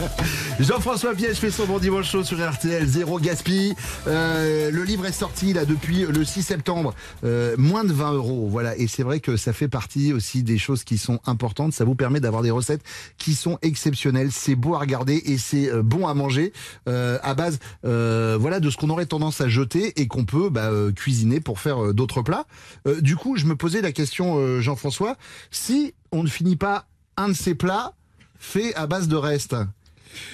*laughs* Jean-François Piège fait son bon dimanche chaud sur RTL, zéro gaspille. Euh, le livre est sorti là depuis le 6 septembre, euh, moins de 20 euros. Voilà, et c'est vrai que ça fait partie aussi des choses qui sont importantes. Ça vous permet d'avoir des recettes qui sont exceptionnelles. C'est beau à regarder et c'est euh, bon à manger euh, à base, euh, voilà, de ce qu'on aurait tendance à jeter et qu'on peut bah, euh, cuisiner pour faire euh, d'autres plats. Euh, du coup, je me posais la question, euh, Jean-François, si on ne finit pas un de ces plats fait à base de restes.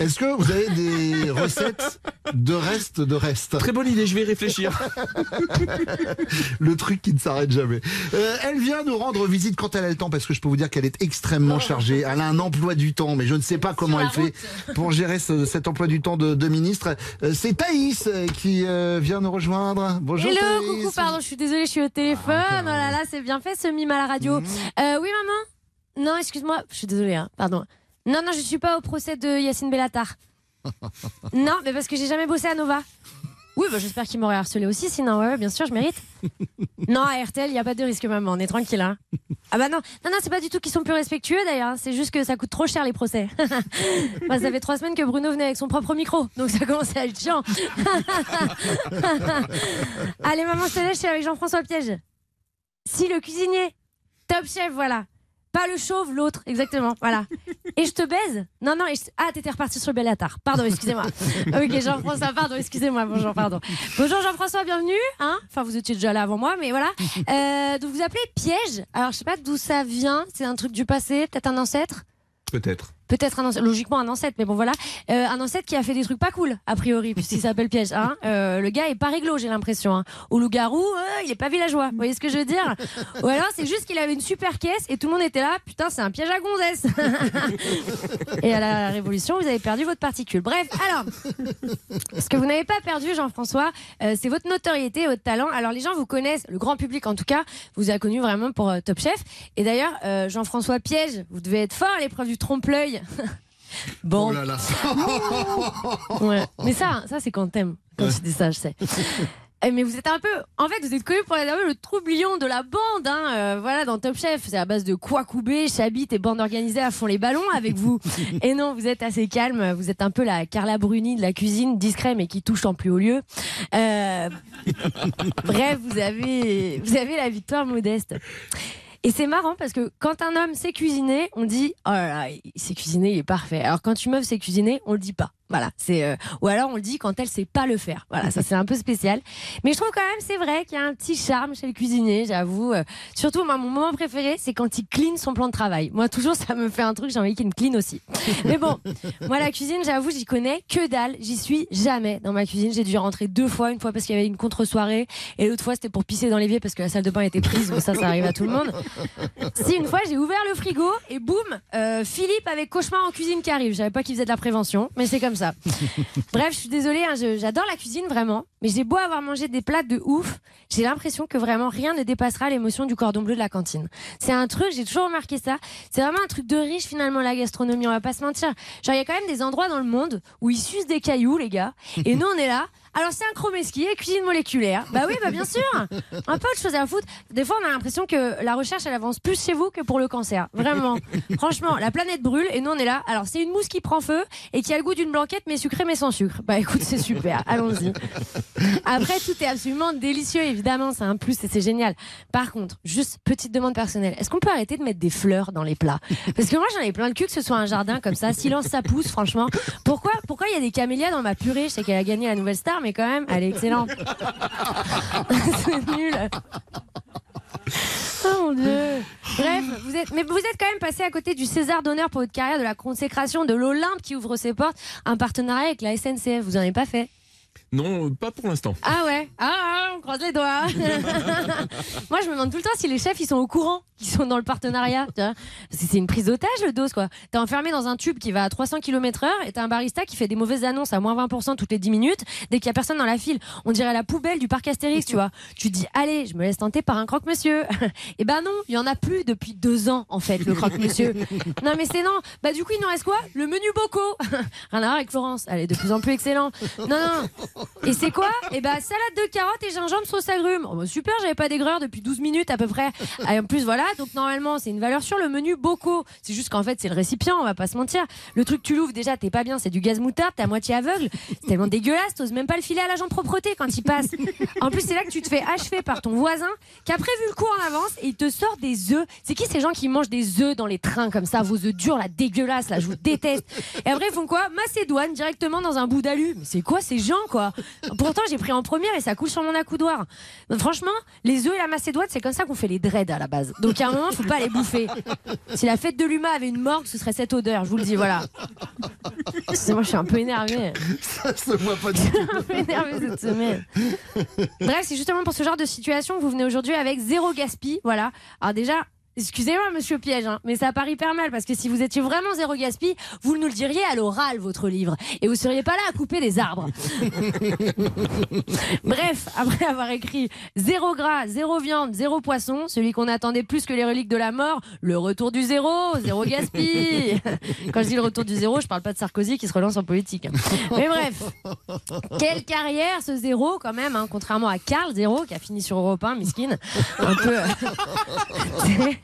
Est-ce que vous avez des *laughs* recettes de restes de restes Très bonne idée, je vais y réfléchir. *laughs* Le truc qui ne s'arrête jamais. Euh, elle vient nous rendre visite quand elle a le temps, parce que je peux vous dire qu'elle est extrêmement chargée. Elle a un emploi du temps, mais je ne sais pas comment elle fait pour gérer ce- cet emploi du temps de, de ministre. Euh, C'est Thaïs euh, qui euh, vient nous rejoindre. Bonjour Hello, Thaïs. coucou, pardon, je suis désolée, je suis au téléphone. oh là là, c'est bien fait ce mime à la radio. Euh, oui, maman? Non, excuse-moi, je suis désolée, hein, pardon. Non, non, je suis pas au procès de Yacine Bellatar. *laughs* non, mais parce que j'ai jamais bossé à Nova. Oui, bah, j'espère qu'il m'aurait harcelé aussi, sinon, ouais, bien sûr, je mérite. *laughs* non, à RTL, il n'y a pas de risque, maman, on est tranquille. Hein. Ah bah non, non, non, c'est pas du tout qu'ils sont plus respectueux d'ailleurs, hein, c'est juste que ça coûte trop cher les procès. *laughs* Bah, ça fait trois semaines que Bruno venait avec son propre micro, donc ça commence à être chiant. Allez, maman, je te laisse, je suis avec Jean-François Piège. Si, le cuisinier. Top chef, voilà. Pas le chauve, l'autre, exactement, voilà. *laughs* Et je te baise? Non, non, et je- ah, t'étais reparti sur Bellatar. Pardon, excusez-moi. *laughs* ok, Jean-François, pardon, excusez-moi, bonjour, pardon. Bonjour Jean-François, bienvenue. Hein? Enfin, vous étiez déjà là avant moi, mais voilà. *laughs* Euh, donc, vous appelez piège. Alors, je sais pas d'où ça vient. C'est un truc du passé, peut-être un ancêtre? Peut-être. Peut-être un ancêtre, logiquement un ancêtre, mais bon voilà. Euh, un ancêtre qui a fait des trucs pas cool, a priori, puisqu'il *laughs* s'appelle Piège. Hein. Euh, le gars est pas réglo, j'ai l'impression. Hein. Au loup-garou, euh, il est pas villageois. Vous voyez ce que je veux dire? Ou alors c'est juste qu'il avait une super caisse et tout le monde était là, putain, c'est un piège à gonzesse. *laughs* et à la Révolution, vous avez perdu votre particule. Bref, alors, ce que vous n'avez pas perdu, Jean-François, c'est votre notoriété, votre talent. Alors les gens vous connaissent, le grand public en tout cas, vous a connu vraiment pour Top Chef. Et d'ailleurs, Jean-François Piège, vous devez être fort à l'épreuve du trompe-l'œil. *laughs* Bon. Oh là là. *laughs* Ouais. Mais ça, ça c'est quand t'aimes. Quand tu dis ça, je sais. Eh, Mais vous êtes un peu, en fait, vous êtes connu pour être un peu le troublion de la bande, hein. euh, voilà, dans Top Chef. C'est à base de Kouakoubé, Chabit et bande organisée à fond les ballons avec vous. *laughs* Et non, vous êtes assez calme. Vous êtes un peu la Carla Bruni de la cuisine, discret mais qui touche en plus haut lieu. Euh, Bref, vous avez, vous avez la victoire modeste. Et c'est marrant parce que quand un homme sait cuisiner, on dit oh là là, il sait cuisiner, il est parfait. Alors quand une meuf sait cuisiner, on le dit pas. Voilà, c'est euh, ou alors on le dit quand elle sait pas le faire. Voilà, ça c'est un peu spécial. Mais je trouve quand même c'est vrai qu'il y a un petit charme chez le cuisinier, j'avoue. Euh, surtout moi mon moment préféré, c'est quand il clean son plan de travail. Moi toujours ça me fait un truc, j'ai envie qu'il me clean aussi. Mais bon, moi la cuisine, j'avoue, j'y connais que dalle, j'y suis jamais dans ma cuisine. J'ai dû rentrer deux fois, une fois parce qu'il y avait une contre-soirée et l'autre fois c'était pour pisser dans l'évier parce que la salle de bain était prise, mais ça ça arrive à tout le monde. Si une fois j'ai ouvert le frigo et boum, euh, Philippe avec cauchemar en cuisine qui arrive. Je savais pas qu'il faisait de la prévention, mais c'est comme *laughs* Bref, je suis désolée, hein, j'adore la cuisine vraiment, mais j'ai beau avoir mangé des plats de ouf, j'ai l'impression que vraiment rien ne dépassera l'émotion du cordon bleu de la cantine. C'est un truc, j'ai toujours remarqué ça. C'est vraiment un truc de riche finalement la gastronomie, on va pas se mentir. Genre il y a quand même des endroits dans le monde où ils sucent des cailloux les gars, et nous on est là. Alors c'est un chromeski cuisine moléculaire. Bah oui, bah bien sûr. Un peu de choses à foutre. Des fois on a l'impression que la recherche elle avance plus chez vous que pour le cancer. Vraiment. Franchement, la planète brûle et nous on est là. Alors c'est une mousse qui prend feu et qui a le goût d'une blanquette mais sucrée mais sans sucre. Bah écoute, c'est super. Allons-y. Après tout est absolument délicieux évidemment, c'est un plus et c'est génial. Par contre, juste petite demande personnelle. Est-ce qu'on peut arrêter de mettre des fleurs dans les plats? Parce que moi j'en ai plein le cul que ce soit un jardin comme ça, silence ça pousse franchement. Pourquoi pourquoi il y a des camélias dans ma purée? Je sais qu'elle a gagné la nouvelle star mais quand même, elle est excellente. *laughs* c'est nul. Oh mon dieu. Bref, vous êtes, mais vous êtes quand même passé à côté du César d'honneur pour votre carrière, de la consécration de l'Olympe qui ouvre ses portes, un partenariat avec la SNCF. Vous en avez pas fait Non, pas pour l'instant. Ah ouais Ah, on croise les doigts. *laughs* Moi, je me demande tout le temps si les chefs ils sont au courant qu'ils sont dans le partenariat. tu vois. Parce que c'est une prise d'otage le dos quoi. T'es enfermé dans un tube qui va à 300 km/h et t'as un barista qui fait des mauvaises annonces à moins 20% toutes les 10 minutes dès qu'il y a personne dans la file. On dirait la poubelle du parc Astérix, tu vois. Tu dis allez, je me laisse tenter par un croque-monsieur. *laughs* et ben non, il y en a plus depuis deux ans en fait le croque-monsieur. *laughs* non mais c'est non. Bah du coup il nous reste quoi? Le menu bocaux. Rien à voir avec Florence. Elle est de plus en plus excellent. Non non. Et c'est quoi? Eh ben salade de carottes et gingembre sauce agrumes. Oh, bah, super, j'avais pas d'aigreur depuis 12 minutes à peu près. Et en plus voilà, donc normalement c'est une valeur sur le menu bocaux. C'est juste qu'en fait c'est le récipient, on va pas se mentir. Le truc tu l'ouvres déjà, t'es pas bien, c'est du gaz moutarde, t'es à moitié aveugle. C'est tellement dégueulasse, t'oses même pas le filer à l'agent de propreté quand il passe. En plus c'est là que tu te fais achever par ton voisin qui a prévu le coup en avance et il te sort des œufs. C'est qui ces gens qui mangent des œufs dans les trains comme ça, vos œufs durs là, dégueulasses là, je vous déteste. Et après ils font quoi? Macédoine directement dans un bout d'alu. Mais c'est quoi ces gens quoi? *laughs* Pourtant j'ai pris en première et ça coule sur mon accoudoir. Donc, franchement, les œufs et la macédoine, c'est comme ça qu'on fait les dreads à la base. Donc à un moment, faut pas les bouffer. Si la fête de l'humain avait une morgue, ce serait cette odeur, je vous le dis, voilà. Moi, je suis un peu énervée. Ça se voit pas du tout. un peu énervée cette semaine. Bref, c'est justement pour ce genre de situation que vous venez aujourd'hui avec zéro gaspille. Voilà. Alors déjà. Excusez-moi, monsieur Piège, hein, mais ça part hyper mal parce que si vous étiez vraiment zéro gaspille, vous nous le diriez à l'oral, votre livre, et vous seriez pas là à couper des arbres. *laughs* Bref, après avoir écrit zéro gras, zéro viande, zéro poisson, celui qu'on attendait plus que les reliques de la mort, le retour du zéro, zéro gaspille. *laughs* Quand je dis le retour du zéro, je parle pas de Sarkozy qui se relance en politique. Mais bref, quelle carrière ce zéro quand même, hein, contrairement à Karl Zéro qui a fini sur Europe 1, miskin. Un peu. *laughs*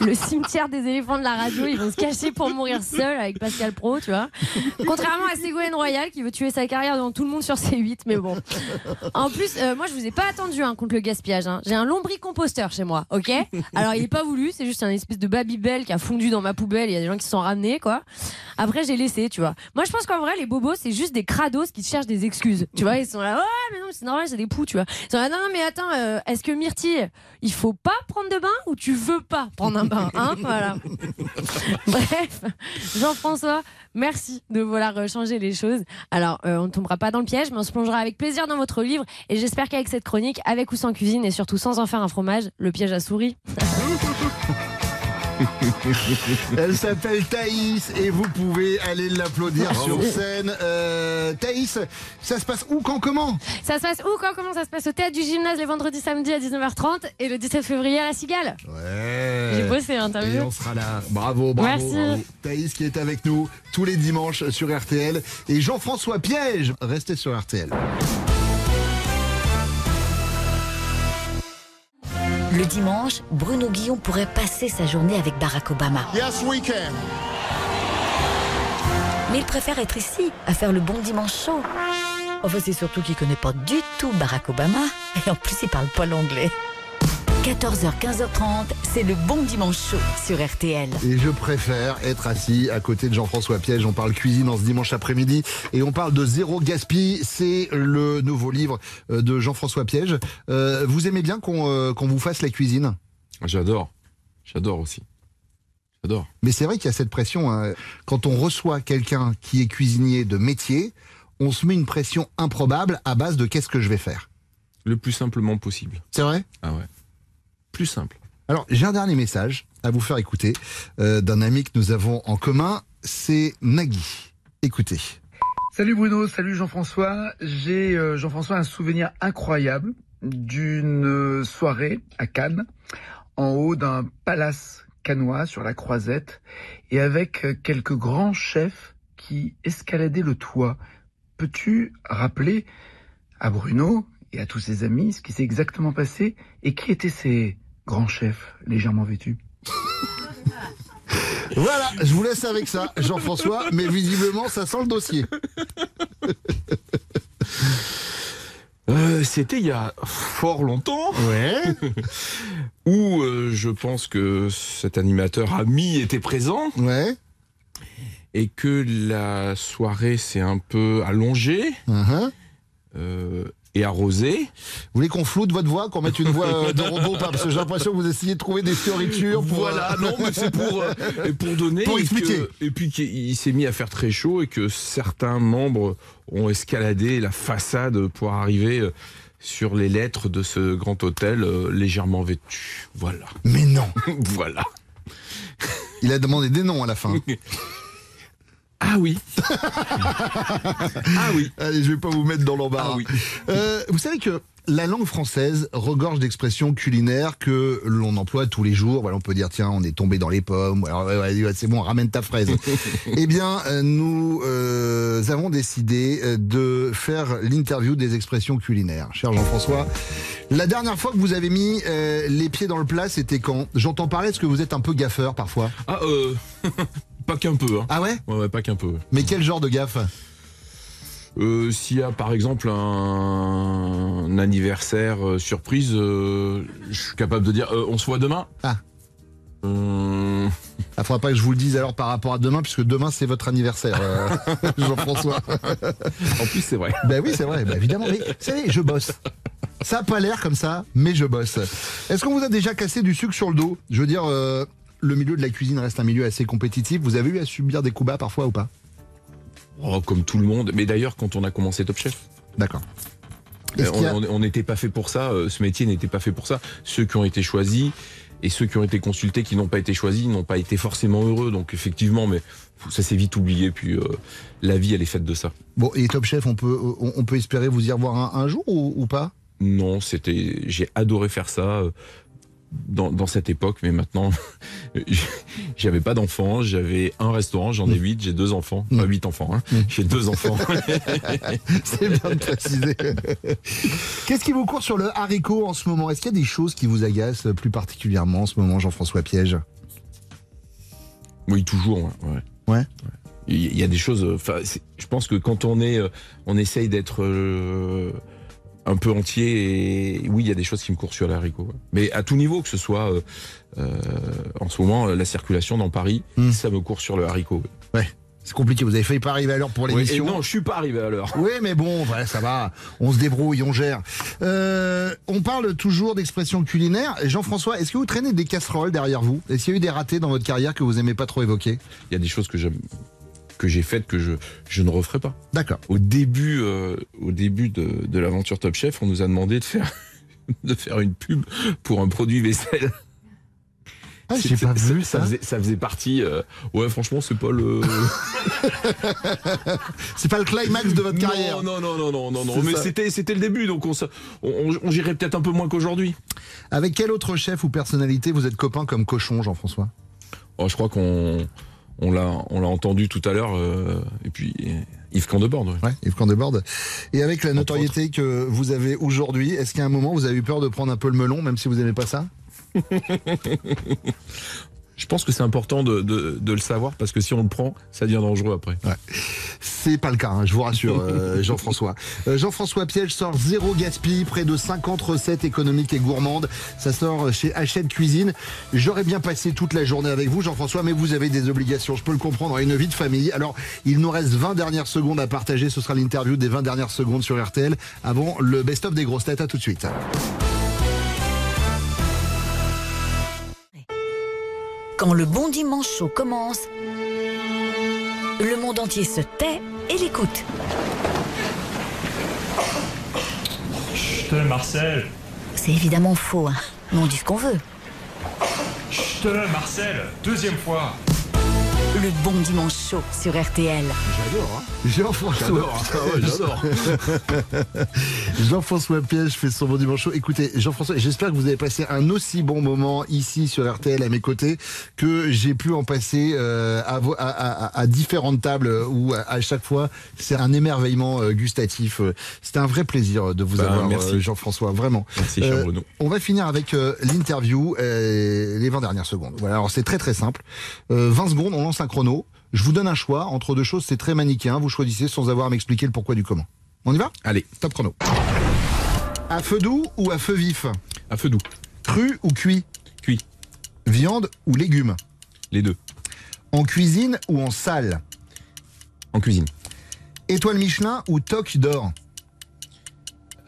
le cimetière des éléphants de la radio, ils vont se cacher pour mourir seuls avec Pascal Pro, tu vois. Contrairement à Ségolène Royal qui veut tuer sa carrière devant tout le monde sur C8, mais bon. En plus, euh, moi je vous ai pas attendu hein, contre le gaspillage. hein. J'ai un lombricomposteur chez moi, ok? Alors il est pas voulu, c'est juste un espèce de Babybel qui a fondu dans ma poubelle. Il y a des gens qui se sont ramenés, quoi. Après j'ai laissé, tu vois. Moi je pense qu'en vrai les bobos c'est juste des crados qui cherchent des excuses. Tu vois, ils sont là, ouais mais non c'est normal, c'est des poux, tu vois. Ils sont là, non non, mais attends, euh, est-ce que Myrtille, il faut pas prendre de bain ou tu veux pas prendre un hein Voilà. *laughs* Bref, Jean-François, merci de vouloir changer les choses. Alors, euh, on ne tombera pas dans le piège, mais on se plongera avec plaisir dans votre livre. Et j'espère qu'avec cette chronique, avec ou sans cuisine, et surtout sans en faire un fromage, le piège à souris. *laughs* *laughs* Elle s'appelle Thaïs et vous pouvez aller l'applaudir sur scène. Euh, Thaïs, ça se passe où, quand, comment? Ça se passe où, quand, comment ça se passe au théâtre du gymnase les vendredis, samedis à 19h30 et le 17 février à la Cigale? Ouais. J'ai bossé, hein, t'as Et vu? on sera là. Bravo, bravo. Merci. bravo. Thaïs qui est avec nous tous les dimanches sur RTL. Et Jean-François Piège, restez sur RTL. Le dimanche, Bruno Guillon pourrait passer sa journée avec Barack Obama. Yes, we can. Mais il préfère être ici, à faire le bon dimanche chaud. Enfin, c'est surtout qu'il connaît pas du tout Barack Obama. Et en plus, il parle pas l'anglais. 14h, 15h30, c'est le bon dimanche chaud sur RTL. Et je préfère être assis à côté de Jean-François Piège. On parle cuisine en ce dimanche après-midi et on parle de zéro gaspille. C'est le nouveau livre euh, de Jean-François Piège. Euh, vous aimez bien qu'on euh, qu'on vous fasse la cuisine? J'adore. J'adore aussi. J'adore. Mais c'est vrai qu'il y a cette pression. hein. Quand on reçoit quelqu'un qui est cuisinier de métier, on se met une pression improbable à base de qu'est-ce que je vais faire? Le plus simplement possible. C'est vrai? Ah ouais. Plus simple. Alors, j'ai un dernier message à vous faire écouter euh, d'un ami que nous avons en commun. C'est Nagui. Écoutez. Salut Bruno, salut Jean-François. J'ai euh, Jean-François un souvenir incroyable d'une euh, soirée à Cannes, en haut d'un palace cannois sur la Croisette, et avec quelques grands chefs qui escaladaient le toit. Peux-tu rappeler à Bruno et à tous ses amis ce qui s'est exactement passé et qui étaient ces grands chefs légèrement vêtus *laughs* Voilà, je vous laisse avec ça, Jean-François, mais visiblement, ça sent le dossier. *laughs* Euh, C'était il y a fort longtemps. Ouais. *laughs* où euh, je pense que cet animateur ami était présent. Ouais. Et que la soirée s'est un peu allongée. Uh-huh. euh, et arrosée. Vous voulez qu'on floute votre voix, qu'on mette une voix euh, de robot Parce que j'ai l'impression que vous essayez de trouver des fioritures pour. Voilà, euh, non, mais c'est pour, euh, pour donner. Pour et expliquer. que- et puis qu'il s'est mis à faire très chaud et que certains membres ont escaladé la façade pour arriver sur les lettres de ce grand hôtel euh, légèrement vêtu. Voilà. Mais non. *laughs* voilà. Il a demandé des noms à la fin. *laughs* Ah oui. *laughs* ah oui. Allez, je vais pas vous mettre dans l'embarras. Ah oui. Euh, vous savez que la langue française regorge d'expressions culinaires que l'on emploie tous les jours. Voilà, on peut dire tiens, on est tombé dans les pommes. C'est bon, ramène ta fraise. *laughs* eh bien, euh, nous euh, avons décidé de faire l'interview des expressions culinaires. Cher Jean-François, la dernière fois que vous avez mis euh, les pieds dans le plat, c'était quand? J'entends parler, est-ce que vous êtes un peu gaffeur parfois? Ah, euh, *laughs* pas qu'un peu. Hein. Ah ouais? Ouais, ouais, pas qu'un peu. Mais quel genre de gaffe? Euh, S'il y a par exemple un, un anniversaire euh, surprise, euh, je suis capable de dire euh, on se voit demain? Ah. Il faudra pas que je vous le dise alors par rapport à demain, puisque demain c'est votre anniversaire, *laughs* Jean-François. en plus, c'est vrai. Ben oui, c'est vrai, ben évidemment. Mais vous savez, je bosse. Ça a pas l'air comme ça, mais je bosse. Est-ce qu'on vous a déjà cassé du sucre sur le dos? Je veux dire, le milieu de la cuisine reste un milieu assez compétitif. Vous avez eu à subir des coups bas parfois ou pas oh, comme tout le monde. Mais d'ailleurs, quand on a commencé Top Chef. D'accord. Euh, on n'était pas fait pour ça, euh, ce métier n'était pas fait pour ça. Ceux qui ont été choisis et ceux qui ont été consultés qui n'ont pas été choisis n'ont pas été forcément heureux. Donc effectivement, mais ça s'est vite oublié. Puis euh, la vie, elle est faite de ça. Bon, et Top Chef, on peut, on, on peut espérer vous y revoir un, un jour ou, ou pas? Non, c'était, j'ai adoré faire ça dans, dans cette époque, mais maintenant, *laughs* j'avais pas d'enfants, j'avais un restaurant, j'en ai huit, j'ai deux enfants, pas huit enfants, hein. j'ai deux enfants. *laughs* C'est bien de préciser. Qu'est-ce qui vous court sur le haricot en ce moment? Est-ce qu'il y a des choses qui vous agacent plus particulièrement en ce moment, Jean-François Piège? Oui, toujours. Ouais. ouais. Ouais. Il y- a des choses. euh, Enfin, je pense que quand on est, euh, on essaye d'être euh, un peu entier. Et oui, il y a des choses qui me courent sur les haricots. ouais. Mais à tout niveau, que ce soit euh, euh, en ce moment la circulation dans Paris, ça me court sur le haricot. Ouais. C'est compliqué, vous avez failli pas arriver à l'heure pour l'émission. non, je suis pas arrivé à l'heure. Oui, mais bon, voilà, ça va. On se débrouille, on gère. Euh, on parle toujours d'expressions culinaires. Jean-François, est-ce que vous traînez des casseroles derrière vous? Est-ce qu'il y a eu des ratés dans votre carrière que vous aimez pas trop évoquer? Il y a des choses que j'aime que j'ai faites que je, je ne referai pas. D'accord. Au début, euh, au début de, de l'aventure Top Chef, on nous a demandé de faire, *laughs* de faire une pub pour un produit vaisselle. Ah, j'ai pas vu ça ça. faisait, ça faisait partie. euh, ouais, franchement, c'est pas le. *laughs* C'est pas le climax de votre carrière. Non, non, non, non, non, non. Mais c'était, c'était le début, donc on, on- on gérait peut-être un peu moins qu'aujourd'hui. Avec quel autre chef ou personnalité vous êtes copain comme cochon, Jean-François? Oh, je crois qu'on, on l'a, on l'a entendu tout à l'heure. euh, et puis Yves Candebord. Ouais. Ouais, Yves. Et avec la notoriété que vous avez aujourd'hui, est-ce qu'à un moment vous avez eu peur de prendre un peu le melon, même si vous n'aimez pas ça? *laughs* Je pense que c'est important de, de, de le savoir parce que si on le prend, ça devient dangereux après. C'est pas le cas, hein, je vous rassure, euh, *laughs* Jean-François. Euh, Jean-François Piège sort zéro gaspille, près de 50 recettes économiques et gourmandes. Ça sort chez Hachette Cuisine. J'aurais bien passé toute la journée avec vous, Jean-François, mais vous avez des obligations. Je peux le comprendre, à une vie de famille. Alors, il nous reste 20 dernières secondes à partager. Ce sera l'interview des 20 dernières secondes sur RTL avant le best-of des grosses têtes. À tout de suite. Quand le bon dimanche chaud commence, le monde entier se tait et l'écoute. Chut, Marcel C'est évidemment faux, hein. mais on dit ce qu'on veut. Chut, Marcel Deuxième fois Le bon dimanche chaud sur RTL. J'adore, hein Jean-François. J'adore. Ah ouais. *laughs* *laughs* Jean-François Piège fait son bon dimanche chaud. Écoutez, Jean-François, j'espère que vous avez passé un aussi bon moment ici sur RTL à mes côtés que j'ai pu en passer euh, à, vo- à- à- à différentes tables où à, à chaque fois c'est un émerveillement euh, gustatif. Euh, C'était un vrai plaisir de vous Bah, avoir, merci. euh, Jean-François, vraiment. Merci, cher Euh, Bruno. on va finir avec euh, l'interview, euh, les 20 dernières secondes. Voilà, alors c'est très très simple. Euh, 20 secondes, on lance un chrono. Je vous donne un choix entre deux choses, c'est très manichéen. Vous choisissez sans avoir à m'expliquer le pourquoi du comment. On y va? Allez, top chrono. À feu doux ou à feu vif? À feu doux. Cru ou cuit? Cuit. Viande ou légumes? Les deux. En cuisine ou en salle? En cuisine. Étoile Michelin ou toque d'or?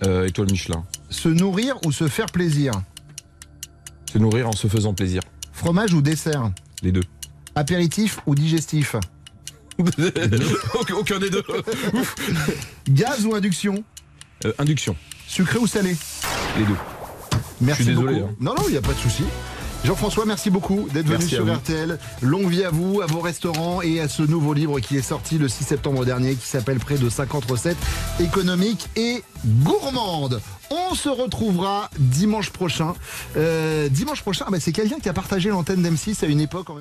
Euh, étoile Michelin. Se nourrir ou se faire plaisir? Se nourrir en se faisant plaisir. Fromage ou dessert? Les deux. Apéritif ou digestif *laughs* aucun, des deux. Ouf. *laughs* Gaz ou induction Euh, induction. Sucré ou salé Les deux. Merci Je suis désolé, beaucoup. hein. Non, non, il n'y a pas de souci. Jean-François, merci beaucoup d'être venu sur. RTL. Longue vie à vous, à vos restaurants et à ce nouveau livre qui est sorti le 6 septembre dernier qui s'appelle Près de 50 recettes économiques et gourmandes. On se retrouvera dimanche prochain. Euh, dimanche prochain, ah bah, c'est quelqu'un qui a partagé l'antenne d'M6 à une époque. En même...